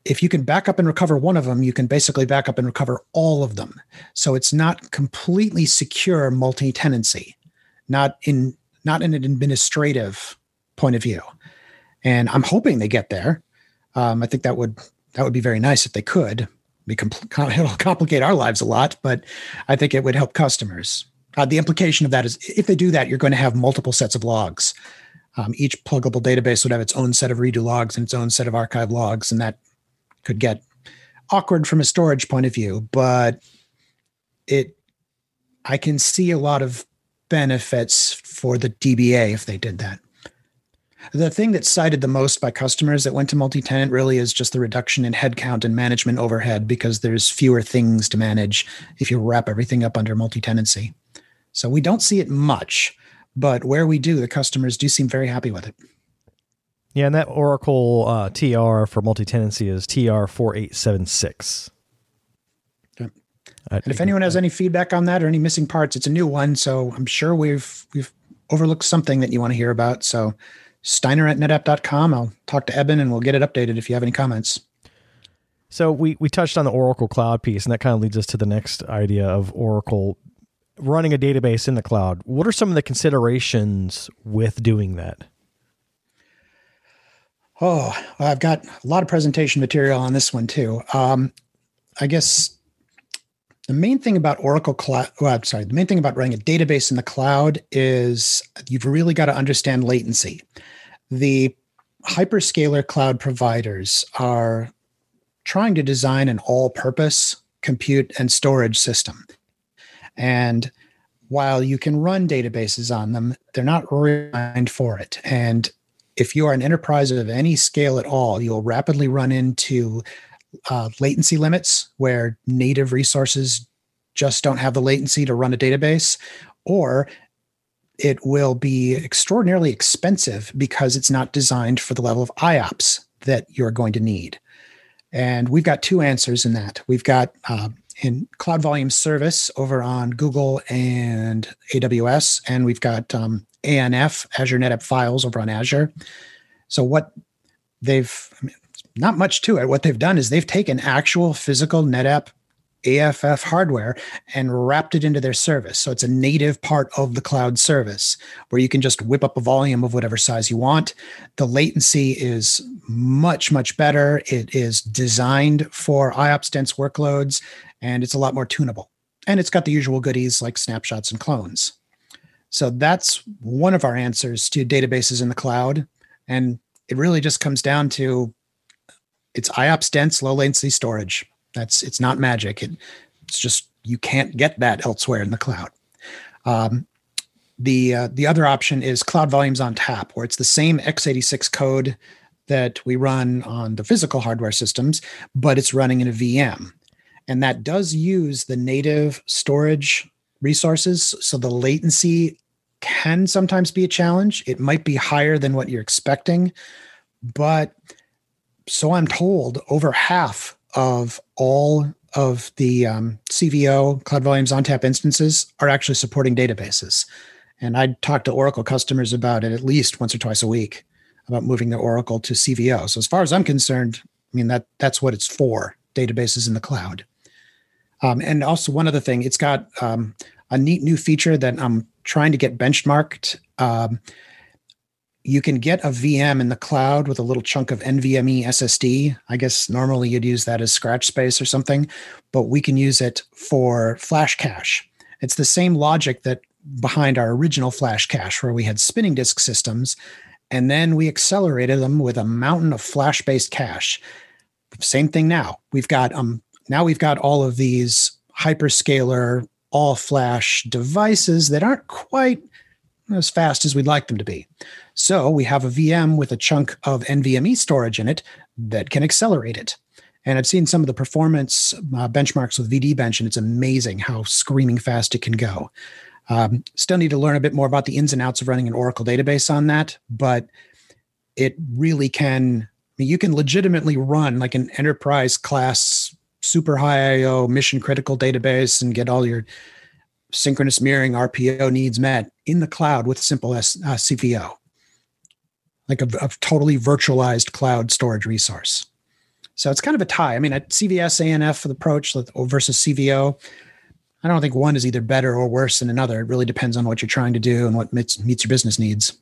if you can back up and recover one of them, you can basically back up and recover all of them. So it's not completely secure multi-tenancy, not in not in an administrative point of view. And I'm hoping they get there. Um, I think that would that would be very nice if they could. Compl- it'll complicate our lives a lot, but I think it would help customers. Uh, the implication of that is if they do that, you're going to have multiple sets of logs. Um, each pluggable database would have its own set of redo logs and its own set of archive logs, and that could get awkward from a storage point of view. But it, I can see a lot of benefits for the DBA if they did that. The thing that's cited the most by customers that went to multi-tenant really is just the reduction in headcount and management overhead because there's fewer things to manage if you wrap everything up under multi-tenancy. So we don't see it much, but where we do, the customers do seem very happy with it. Yeah, and that Oracle uh, TR for multi-tenancy is TR four eight seven six. And if anyone has any feedback on that or any missing parts, it's a new one, so I'm sure we've we've overlooked something that you want to hear about. So Steiner at netapp.com. I'll talk to Eben and we'll get it updated if you have any comments. So we we touched on the Oracle Cloud piece, and that kind of leads us to the next idea of Oracle running a database in the cloud. What are some of the considerations with doing that? Oh, I've got a lot of presentation material on this one too. Um, I guess the main thing about Oracle Cloud, well, I'm sorry, the main thing about running a database in the cloud is you've really got to understand latency. The hyperscaler cloud providers are trying to design an all purpose compute and storage system. And while you can run databases on them, they're not designed for it. And if you are an enterprise of any scale at all, you'll rapidly run into uh, latency limits where native resources just don't have the latency to run a database, or it will be extraordinarily expensive because it's not designed for the level of IOPS that you're going to need. And we've got two answers in that. We've got uh, in Cloud Volume Service over on Google and AWS, and we've got um, ANF, Azure NetApp Files over on Azure. So what they've I mean, not much to it. What they've done is they've taken actual physical NetApp AFF hardware and wrapped it into their service. So it's a native part of the cloud service where you can just whip up a volume of whatever size you want. The latency is much, much better. It is designed for IOPS dense workloads and it's a lot more tunable. And it's got the usual goodies like snapshots and clones. So that's one of our answers to databases in the cloud. And it really just comes down to it's IOPS dense, low latency storage. That's it's not magic. It, it's just you can't get that elsewhere in the cloud. Um, the uh, the other option is Cloud Volumes ONTAP, where it's the same x86 code that we run on the physical hardware systems, but it's running in a VM, and that does use the native storage resources. So the latency can sometimes be a challenge. It might be higher than what you're expecting, but so I'm told over half of all of the um, CVO Cloud Volumes ONTAP instances are actually supporting databases. And I talk to Oracle customers about it at least once or twice a week about moving their Oracle to CVO. So as far as I'm concerned, I mean that that's what it's for: databases in the cloud. Um, and also one other thing, it's got um, a neat new feature that I'm trying to get benchmarked. You can get a VM in the cloud with a little chunk of NVMe SSD. I guess normally you'd use that as scratch space or something, but we can use it for flash cache. It's the same logic that behind our original flash cache where we had spinning disk systems and then we accelerated them with a mountain of flash based cache. Same thing now. We've got um now we've got all of these hyperscaler all flash devices that aren't quite as fast as we'd like them to be. So we have a VM with a chunk of NVMe storage in it that can accelerate it. And I've seen some of the performance uh, benchmarks with VDbench, and it's amazing how screaming fast it can go. Um, still need to learn a bit more about the ins and outs of running an Oracle database on that, but it really can. I mean, you can legitimately run like an enterprise class, super high IO, mission critical database and get all your synchronous mirroring RPO needs met in the cloud with simple S, uh, CVO, like a, a totally virtualized cloud storage resource. So it's kind of a tie. I mean, a CVS ANF approach versus CVO, I don't think one is either better or worse than another. It really depends on what you're trying to do and what meets, meets your business needs.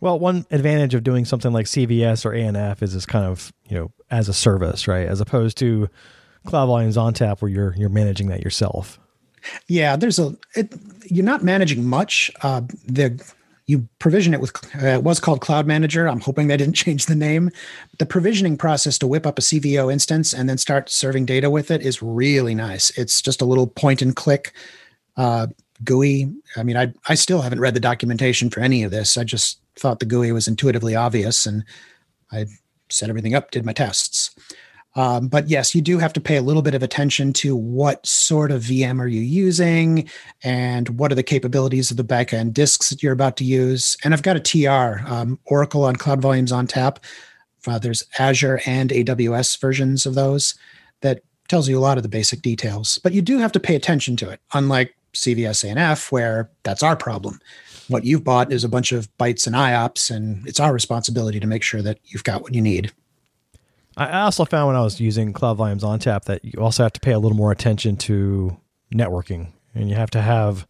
Well, one advantage of doing something like CVS or ANF is this kind of, you know, as a service, right? As opposed to Cloud Volumes ONTAP where you're you're managing that yourself. Yeah, there's a it, you're not managing much. Uh, the you provision it with uh, it was called Cloud Manager. I'm hoping they didn't change the name. The provisioning process to whip up a CVO instance and then start serving data with it is really nice. It's just a little point and click uh, GUI. I mean, I I still haven't read the documentation for any of this. I just thought the GUI was intuitively obvious, and I set everything up, did my tests. Um, but yes, you do have to pay a little bit of attention to what sort of VM are you using and what are the capabilities of the backend disks that you're about to use. And I've got a TR, um, Oracle on Cloud Volumes ONTAP. Uh, there's Azure and AWS versions of those that tells you a lot of the basic details. But you do have to pay attention to it, unlike CVS ANF, where that's our problem. What you've bought is a bunch of bytes and IOPS, and it's our responsibility to make sure that you've got what you need. I also found when I was using Cloud Volumes ONTAP that you also have to pay a little more attention to networking, and you have to have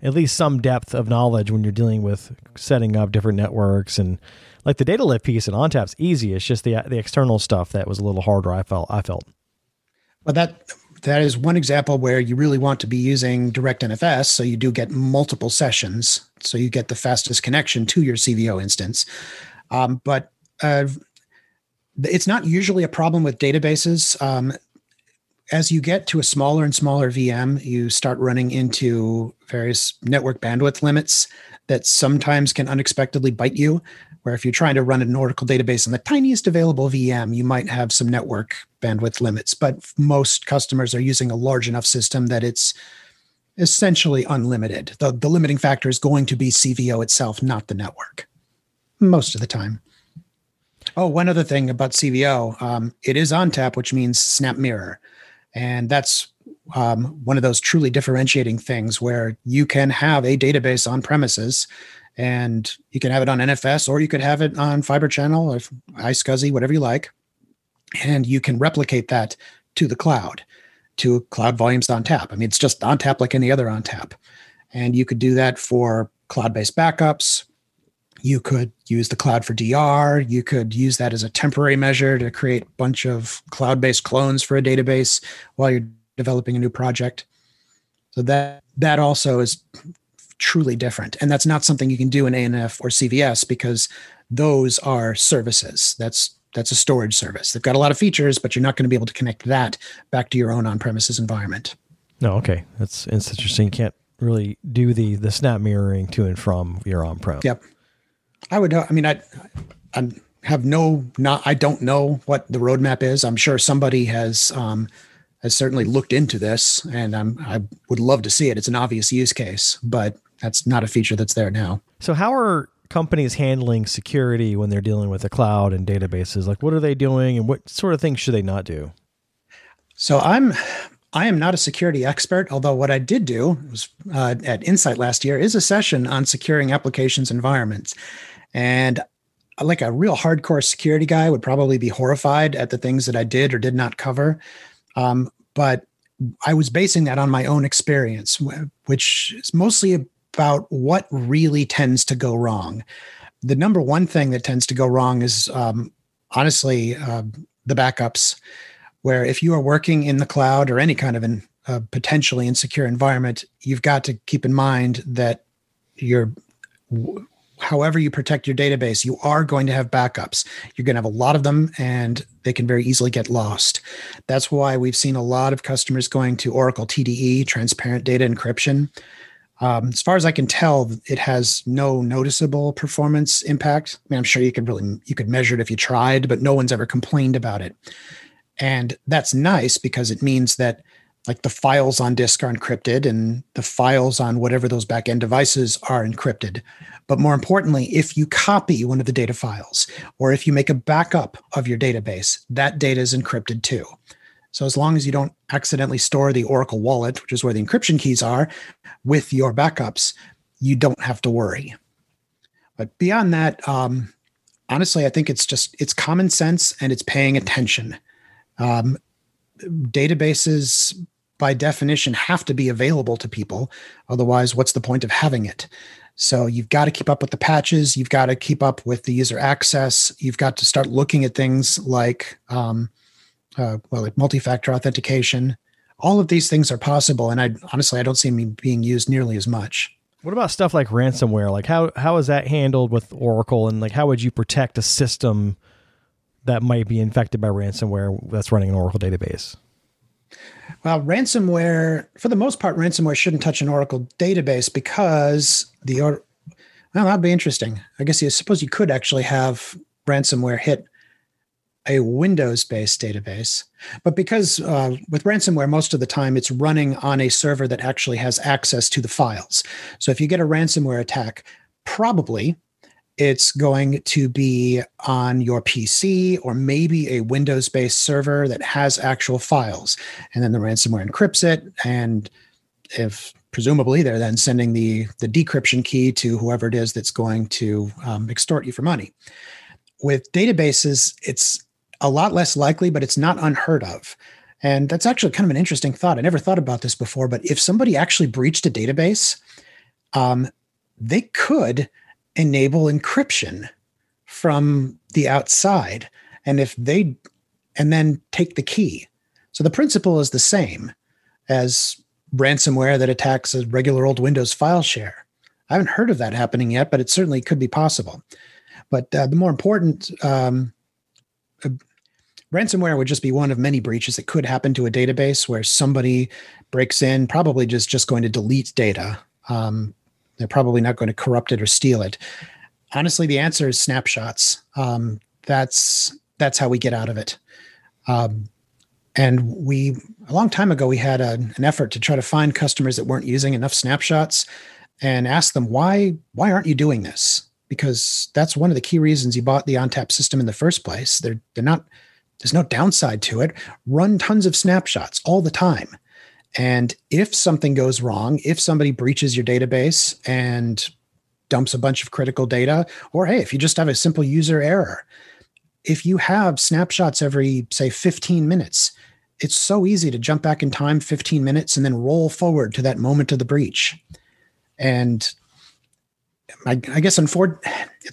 at least some depth of knowledge when you're dealing with setting up different networks and like the data lift piece in ONTAP's easy. It's just the the external stuff that was a little harder. I felt. I felt. Well, that that is one example where you really want to be using direct NFS, so you do get multiple sessions, so you get the fastest connection to your CVO instance. Um, but uh, it's not usually a problem with databases. Um, as you get to a smaller and smaller VM, you start running into various network bandwidth limits that sometimes can unexpectedly bite you. Where if you're trying to run an Oracle database on the tiniest available VM, you might have some network bandwidth limits. But most customers are using a large enough system that it's essentially unlimited. The, the limiting factor is going to be CVO itself, not the network, most of the time. Oh, one other thing about CVO, um, it is ONTAP, which means SnapMirror. And that's um, one of those truly differentiating things where you can have a database on premises and you can have it on NFS or you could have it on Fiber Channel or iSCSI, whatever you like. And you can replicate that to the cloud, to Cloud Volumes ONTAP. I mean, it's just ONTAP like any other ONTAP, And you could do that for cloud based backups, you could use the cloud for DR. You could use that as a temporary measure to create a bunch of cloud based clones for a database while you're developing a new project. So that that also is truly different. And that's not something you can do in ANF or CVS because those are services. That's that's a storage service. They've got a lot of features, but you're not going to be able to connect that back to your own on-premises environment. No, okay. That's, that's interesting. You can't really do the the snap mirroring to and from your on-prem. Yep. I would. I mean, I, I have no. Not. I don't know what the roadmap is. I'm sure somebody has um, has certainly looked into this, and I'm. I would love to see it. It's an obvious use case, but that's not a feature that's there now. So, how are companies handling security when they're dealing with the cloud and databases? Like, what are they doing, and what sort of things should they not do? So, I'm I am not a security expert, although what I did do was uh, at Insight last year is a session on securing applications environments. And like a real hardcore security guy would probably be horrified at the things that I did or did not cover. Um, but I was basing that on my own experience, which is mostly about what really tends to go wrong. The number one thing that tends to go wrong is um, honestly uh, the backups, where if you are working in the cloud or any kind of an, uh, potentially insecure environment, you've got to keep in mind that you're however you protect your database, you are going to have backups. You're going to have a lot of them and they can very easily get lost. That's why we've seen a lot of customers going to Oracle TDE, transparent data encryption. Um, as far as I can tell, it has no noticeable performance impact. I mean, I'm sure you could really you could measure it if you tried, but no one's ever complained about it. And that's nice because it means that like the files on disk are encrypted and the files on whatever those backend devices are encrypted. But more importantly, if you copy one of the data files or if you make a backup of your database, that data is encrypted too. So as long as you don't accidentally store the Oracle wallet, which is where the encryption keys are, with your backups, you don't have to worry. But beyond that, um, honestly, I think it's just it's common sense and it's paying attention. Um, databases, by definition, have to be available to people. Otherwise, what's the point of having it? So you've got to keep up with the patches. You've got to keep up with the user access. You've got to start looking at things like, um, uh, well, like multi-factor authentication. All of these things are possible, and I honestly I don't see them being used nearly as much. What about stuff like ransomware? Like how how is that handled with Oracle, and like how would you protect a system that might be infected by ransomware that's running an Oracle database? Well, ransomware, for the most part, ransomware shouldn't touch an Oracle database because the or well, that'd be interesting. I guess you suppose you could actually have ransomware hit a Windows-based database, but because uh, with ransomware, most of the time it's running on a server that actually has access to the files. So if you get a ransomware attack, probably it's going to be on your PC or maybe a Windows based server that has actual files. And then the ransomware encrypts it. And if presumably they're then sending the, the decryption key to whoever it is that's going to um, extort you for money. With databases, it's a lot less likely, but it's not unheard of. And that's actually kind of an interesting thought. I never thought about this before, but if somebody actually breached a database, um, they could enable encryption from the outside. And if they, and then take the key. So the principle is the same as ransomware that attacks a regular old Windows file share. I haven't heard of that happening yet, but it certainly could be possible. But uh, the more important, um, uh, ransomware would just be one of many breaches that could happen to a database where somebody breaks in, probably just just going to delete data. Um, they're probably not going to corrupt it or steal it. Honestly, the answer is snapshots. Um, that's that's how we get out of it. Um, and we a long time ago we had a, an effort to try to find customers that weren't using enough snapshots and ask them why why aren't you doing this? Because that's one of the key reasons you bought the ONTAP system in the first place. They're they're not there's no downside to it. Run tons of snapshots all the time. And if something goes wrong, if somebody breaches your database and dumps a bunch of critical data, or hey, if you just have a simple user error, if you have snapshots every, say, 15 minutes, it's so easy to jump back in time 15 minutes and then roll forward to that moment of the breach. And I, I guess it's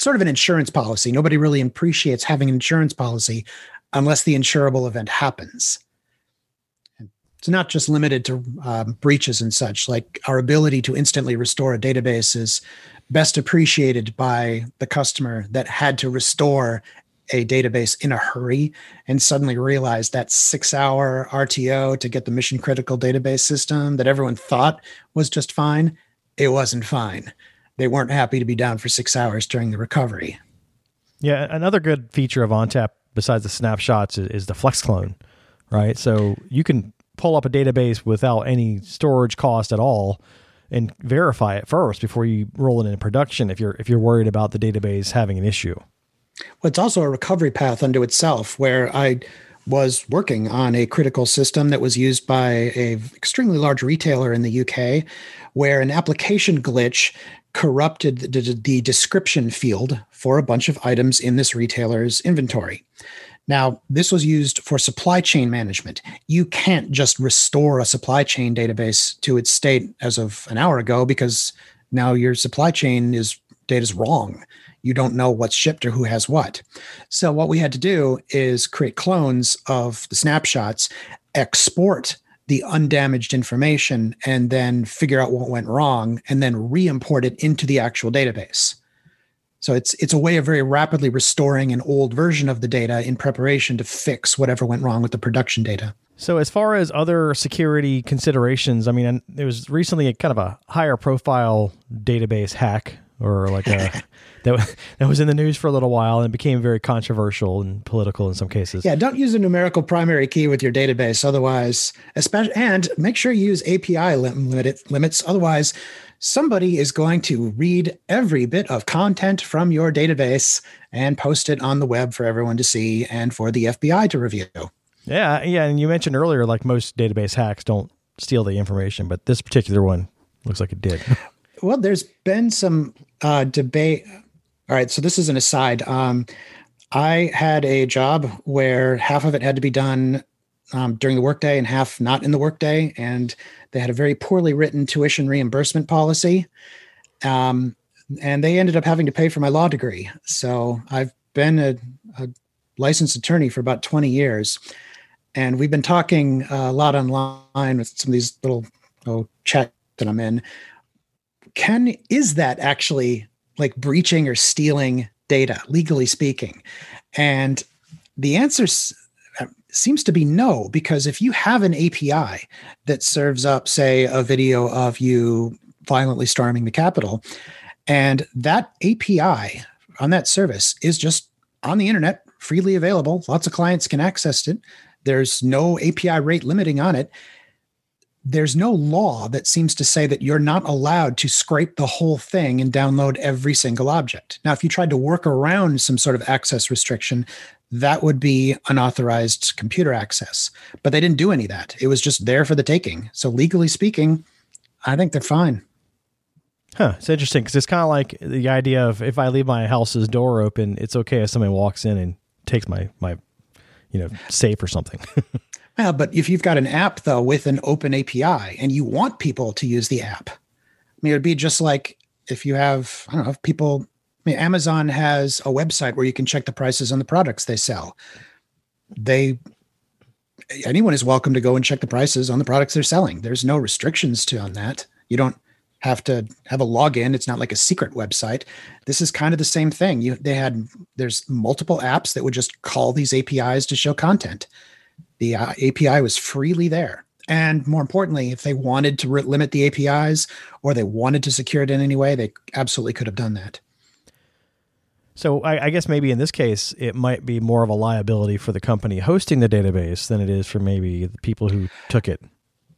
sort of an insurance policy. Nobody really appreciates having an insurance policy unless the insurable event happens not just limited to um, breaches and such. Like our ability to instantly restore a database is best appreciated by the customer that had to restore a database in a hurry and suddenly realized that six hour RTO to get the mission critical database system that everyone thought was just fine, it wasn't fine. They weren't happy to be down for six hours during the recovery. Yeah, another good feature of ONTAP besides the snapshots is, is the FlexClone, right? So you can pull up a database without any storage cost at all and verify it first before you roll it into production if you're if you're worried about the database having an issue. Well, it's also a recovery path unto itself where I was working on a critical system that was used by a extremely large retailer in the UK where an application glitch corrupted the, the description field for a bunch of items in this retailer's inventory. Now, this was used for supply chain management. You can't just restore a supply chain database to its state as of an hour ago because now your supply chain is data is wrong. You don't know what's shipped or who has what. So what we had to do is create clones of the snapshots, export the undamaged information, and then figure out what went wrong, and then re-import it into the actual database. So it's it's a way of very rapidly restoring an old version of the data in preparation to fix whatever went wrong with the production data. So as far as other security considerations, I mean, there was recently a kind of a higher profile database hack or like a that that was in the news for a little while and became very controversial and political in some cases. Yeah, don't use a numerical primary key with your database otherwise, especially and make sure you use API limit, limits otherwise somebody is going to read every bit of content from your database and post it on the web for everyone to see and for the FBI to review. Yeah, yeah, and you mentioned earlier like most database hacks don't steal the information, but this particular one looks like it did. Well, there's been some uh, debate. All right, so this is an aside. Um, I had a job where half of it had to be done um, during the workday and half not in the workday, and they had a very poorly written tuition reimbursement policy. Um, and they ended up having to pay for my law degree. So I've been a, a licensed attorney for about 20 years. And we've been talking a lot online with some of these little oh, chats that I'm in can is that actually like breaching or stealing data legally speaking and the answer s- uh, seems to be no because if you have an api that serves up say a video of you violently storming the capitol and that api on that service is just on the internet freely available lots of clients can access it there's no api rate limiting on it there's no law that seems to say that you're not allowed to scrape the whole thing and download every single object. Now, if you tried to work around some sort of access restriction, that would be unauthorized computer access. But they didn't do any of that. It was just there for the taking. So, legally speaking, I think they're fine. Huh. It's interesting because it's kind of like the idea of if I leave my house's door open, it's okay if somebody walks in and takes my my you know safe or something. Well, but if you've got an app though with an open API and you want people to use the app, I mean, it would be just like if you have, I don't know, if people, Mean, Amazon has a website where you can check the prices on the products they sell. They, anyone is welcome to go and check the prices on the products they're selling. There's no restrictions to on that. You don't have to have a login. It's not like a secret website. This is kind of the same thing. You, they had, there's multiple apps that would just call these APIs to show content the uh, API was freely there. And more importantly, if they wanted to re- limit the APIs or they wanted to secure it in any way, they absolutely could have done that. So I, I, guess maybe in this case, it might be more of a liability for the company hosting the database than it is for maybe the people who took it.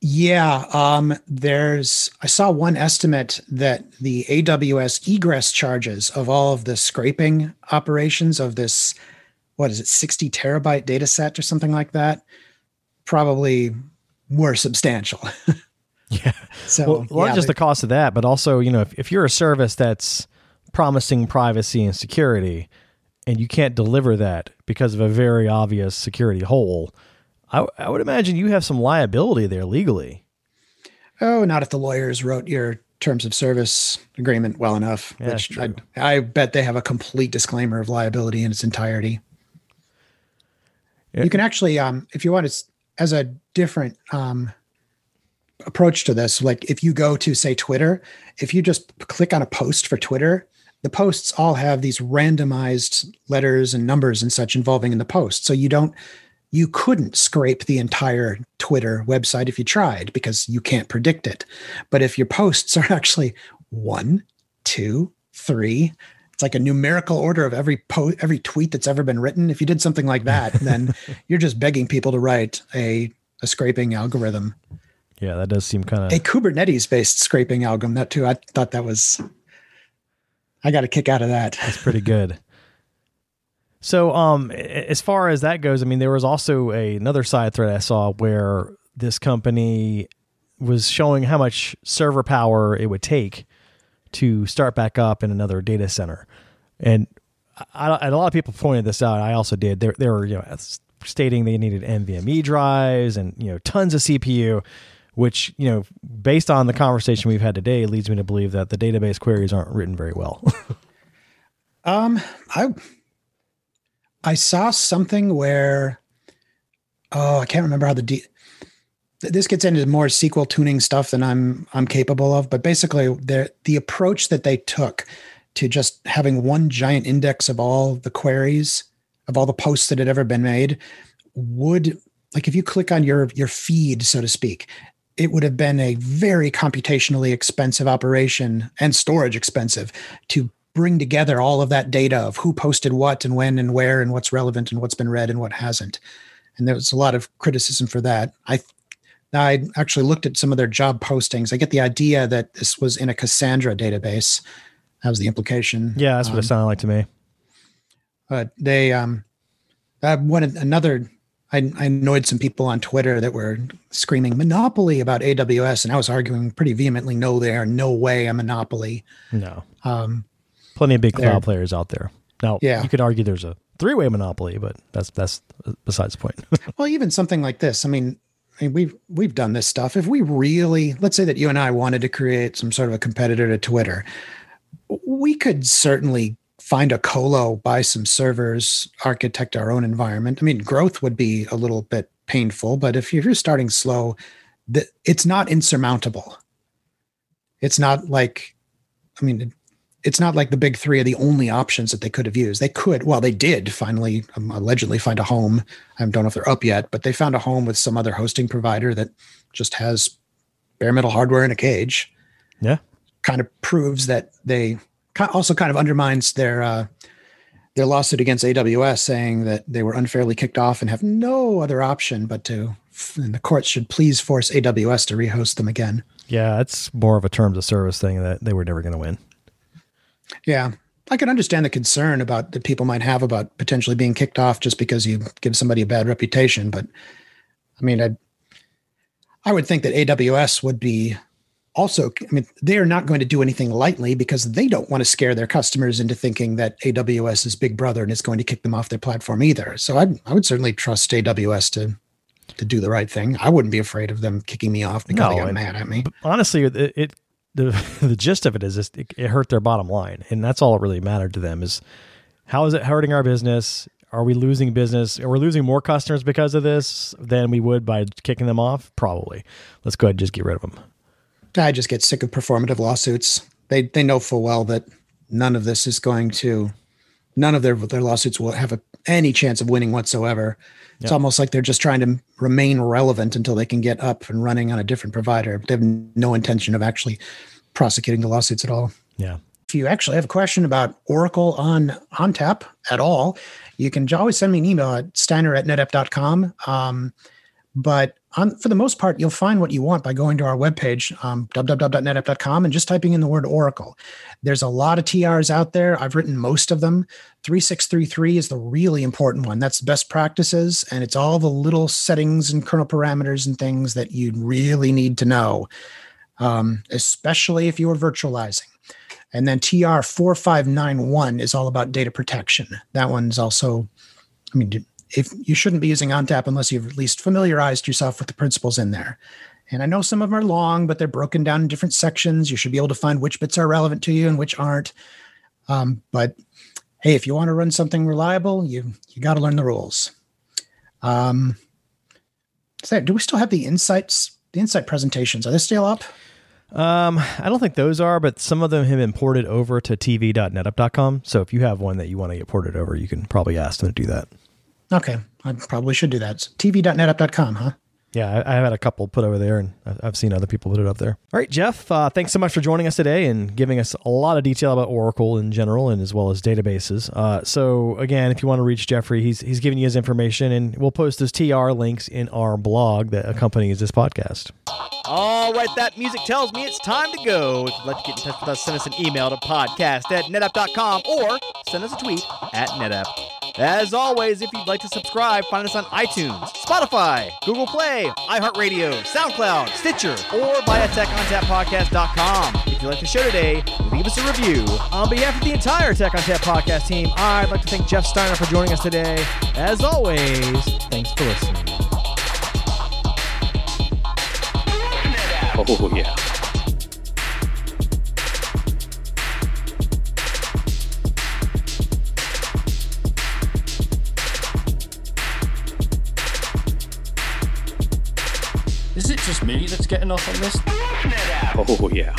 Yeah, um, there's. I saw one estimate that the AWS egress charges of all of the scraping operations of this what is it 60 terabyte data set or something like that probably were substantial yeah so well, not just the cost of that but also you know if, if you're a service that's promising privacy and security and you can't deliver that because of a very obvious security hole I, I would imagine you have some liability there legally. Oh not if the lawyers wrote your terms of service agreement well enough yeah, which I, I bet they have a complete disclaimer of liability in its entirety. You can actually, um, if you want to, as a different um, approach to this, like if you go to say Twitter, if you just click on a post for Twitter, the posts all have these randomized letters and numbers and such involving in the post. So you don't, you couldn't scrape the entire Twitter website if you tried because you can't predict it. But if your posts are actually one, two, three, it's like a numerical order of every post, every tweet that's ever been written. If you did something like that, then you're just begging people to write a a scraping algorithm. Yeah, that does seem kind of a Kubernetes based scraping algorithm. That too, I thought that was. I got a kick out of that. That's pretty good. So, um, as far as that goes, I mean, there was also a, another side thread I saw where this company was showing how much server power it would take to start back up in another data center. And, a lot of people pointed this out. I also did. They, they were you know stating they needed NVMe drives and you know tons of CPU, which you know based on the conversation we've had today leads me to believe that the database queries aren't written very well. um, I I saw something where oh I can't remember how the de- this gets into more SQL tuning stuff than I'm I'm capable of, but basically the the approach that they took to just having one giant index of all the queries of all the posts that had ever been made would like if you click on your your feed so to speak it would have been a very computationally expensive operation and storage expensive to bring together all of that data of who posted what and when and where and what's relevant and what's been read and what hasn't and there was a lot of criticism for that i I actually looked at some of their job postings. I get the idea that this was in a Cassandra database. That was the implication. Yeah, that's what um, it sounded like to me. But they, um, uh, one another I, I annoyed some people on Twitter that were screaming monopoly about AWS, and I was arguing pretty vehemently, no, they are no way a monopoly. No, Um, plenty of big cloud players out there. Now, Yeah. you could argue there's a three-way monopoly, but that's that's besides the point. Well, even something like this. I mean, I mean, we've we've done this stuff. If we really, let's say that you and I wanted to create some sort of a competitor to Twitter, we could certainly find a colo, buy some servers, architect our own environment. I mean, growth would be a little bit painful, but if you're starting slow, the, it's not insurmountable. It's not like, I mean, it's not like the big three are the only options that they could have used. They could, well, they did finally um, allegedly find a home. I don't know if they're up yet, but they found a home with some other hosting provider that just has bare metal hardware in a cage. yeah, Kind of proves that they also kind of undermines their uh, their lawsuit against AWS, saying that they were unfairly kicked off and have no other option but to. And the courts should please force AWS to rehost them again. yeah, it's more of a terms of service thing that they were never going to win. Yeah. I can understand the concern about that people might have about potentially being kicked off just because you give somebody a bad reputation. But I mean, I, I would think that AWS would be also, I mean, they are not going to do anything lightly because they don't want to scare their customers into thinking that AWS is big brother and is going to kick them off their platform either. So I, I would certainly trust AWS to, to do the right thing. I wouldn't be afraid of them kicking me off because No, they got mad at me. honestly, it, it the the gist of it is it, it hurt their bottom line, and that's all that really mattered to them. Is how is it hurting our business? Are we losing business? Are we losing more customers because of this than we would by kicking them off? Probably. Let's go ahead and just get rid of them. I just get sick of performative lawsuits. They they know full well that none of this is going to, none of their their lawsuits will have a, any chance of winning whatsoever. It's almost like they're just trying to remain relevant until they can get up and running on a different provider. They have no intention of actually prosecuting the lawsuits at all. Yeah. If you actually have a question about Oracle on ONTAP at all, you can always send me an email at steiner at netapp.com. Um, but on, for the most part, you'll find what you want by going to our webpage, um, www.netapp.com, and just typing in the word Oracle. There's a lot of TRs out there. I've written most of them. 3633 is the really important one. That's best practices, and it's all the little settings and kernel parameters and things that you really need to know, um, especially if you are virtualizing. And then TR 4591 is all about data protection. That one's also, I mean, if you shouldn't be using ONTAP unless you've at least familiarized yourself with the principles in there. And I know some of them are long, but they're broken down in different sections. You should be able to find which bits are relevant to you and which aren't. Um, but hey, if you want to run something reliable, you you got to learn the rules. Um, so do we still have the insights? The insight presentations are they still up? Um, I don't think those are, but some of them have been ported over to tv.netapp.com. So if you have one that you want to get ported over, you can probably ask them to do that. Okay, I probably should do that. So tv.netapp.com, huh? Yeah, I, have had a couple put over there, and I've seen other people put it up there. All right, Jeff, uh, thanks so much for joining us today and giving us a lot of detail about Oracle in general, and as well as databases. Uh, so again, if you want to reach Jeffrey, he's he's giving you his information, and we'll post those TR links in our blog that accompanies this podcast. All right, that music tells me it's time to go. If you'd like to get in touch with us, send us an email to podcast at netapp.com or send us a tweet at netapp. As always, if you'd like to subscribe, find us on iTunes, Spotify, Google Play, iHeartRadio, SoundCloud, Stitcher, or via TechOnTapPodcast.com. If you like the show today, leave us a review. On behalf of the entire Tech ONTAP podcast team, I'd like to thank Jeff Steiner for joining us today. As always, thanks for listening. Oh, yeah. Is it just me that's getting off on this? Oh, yeah.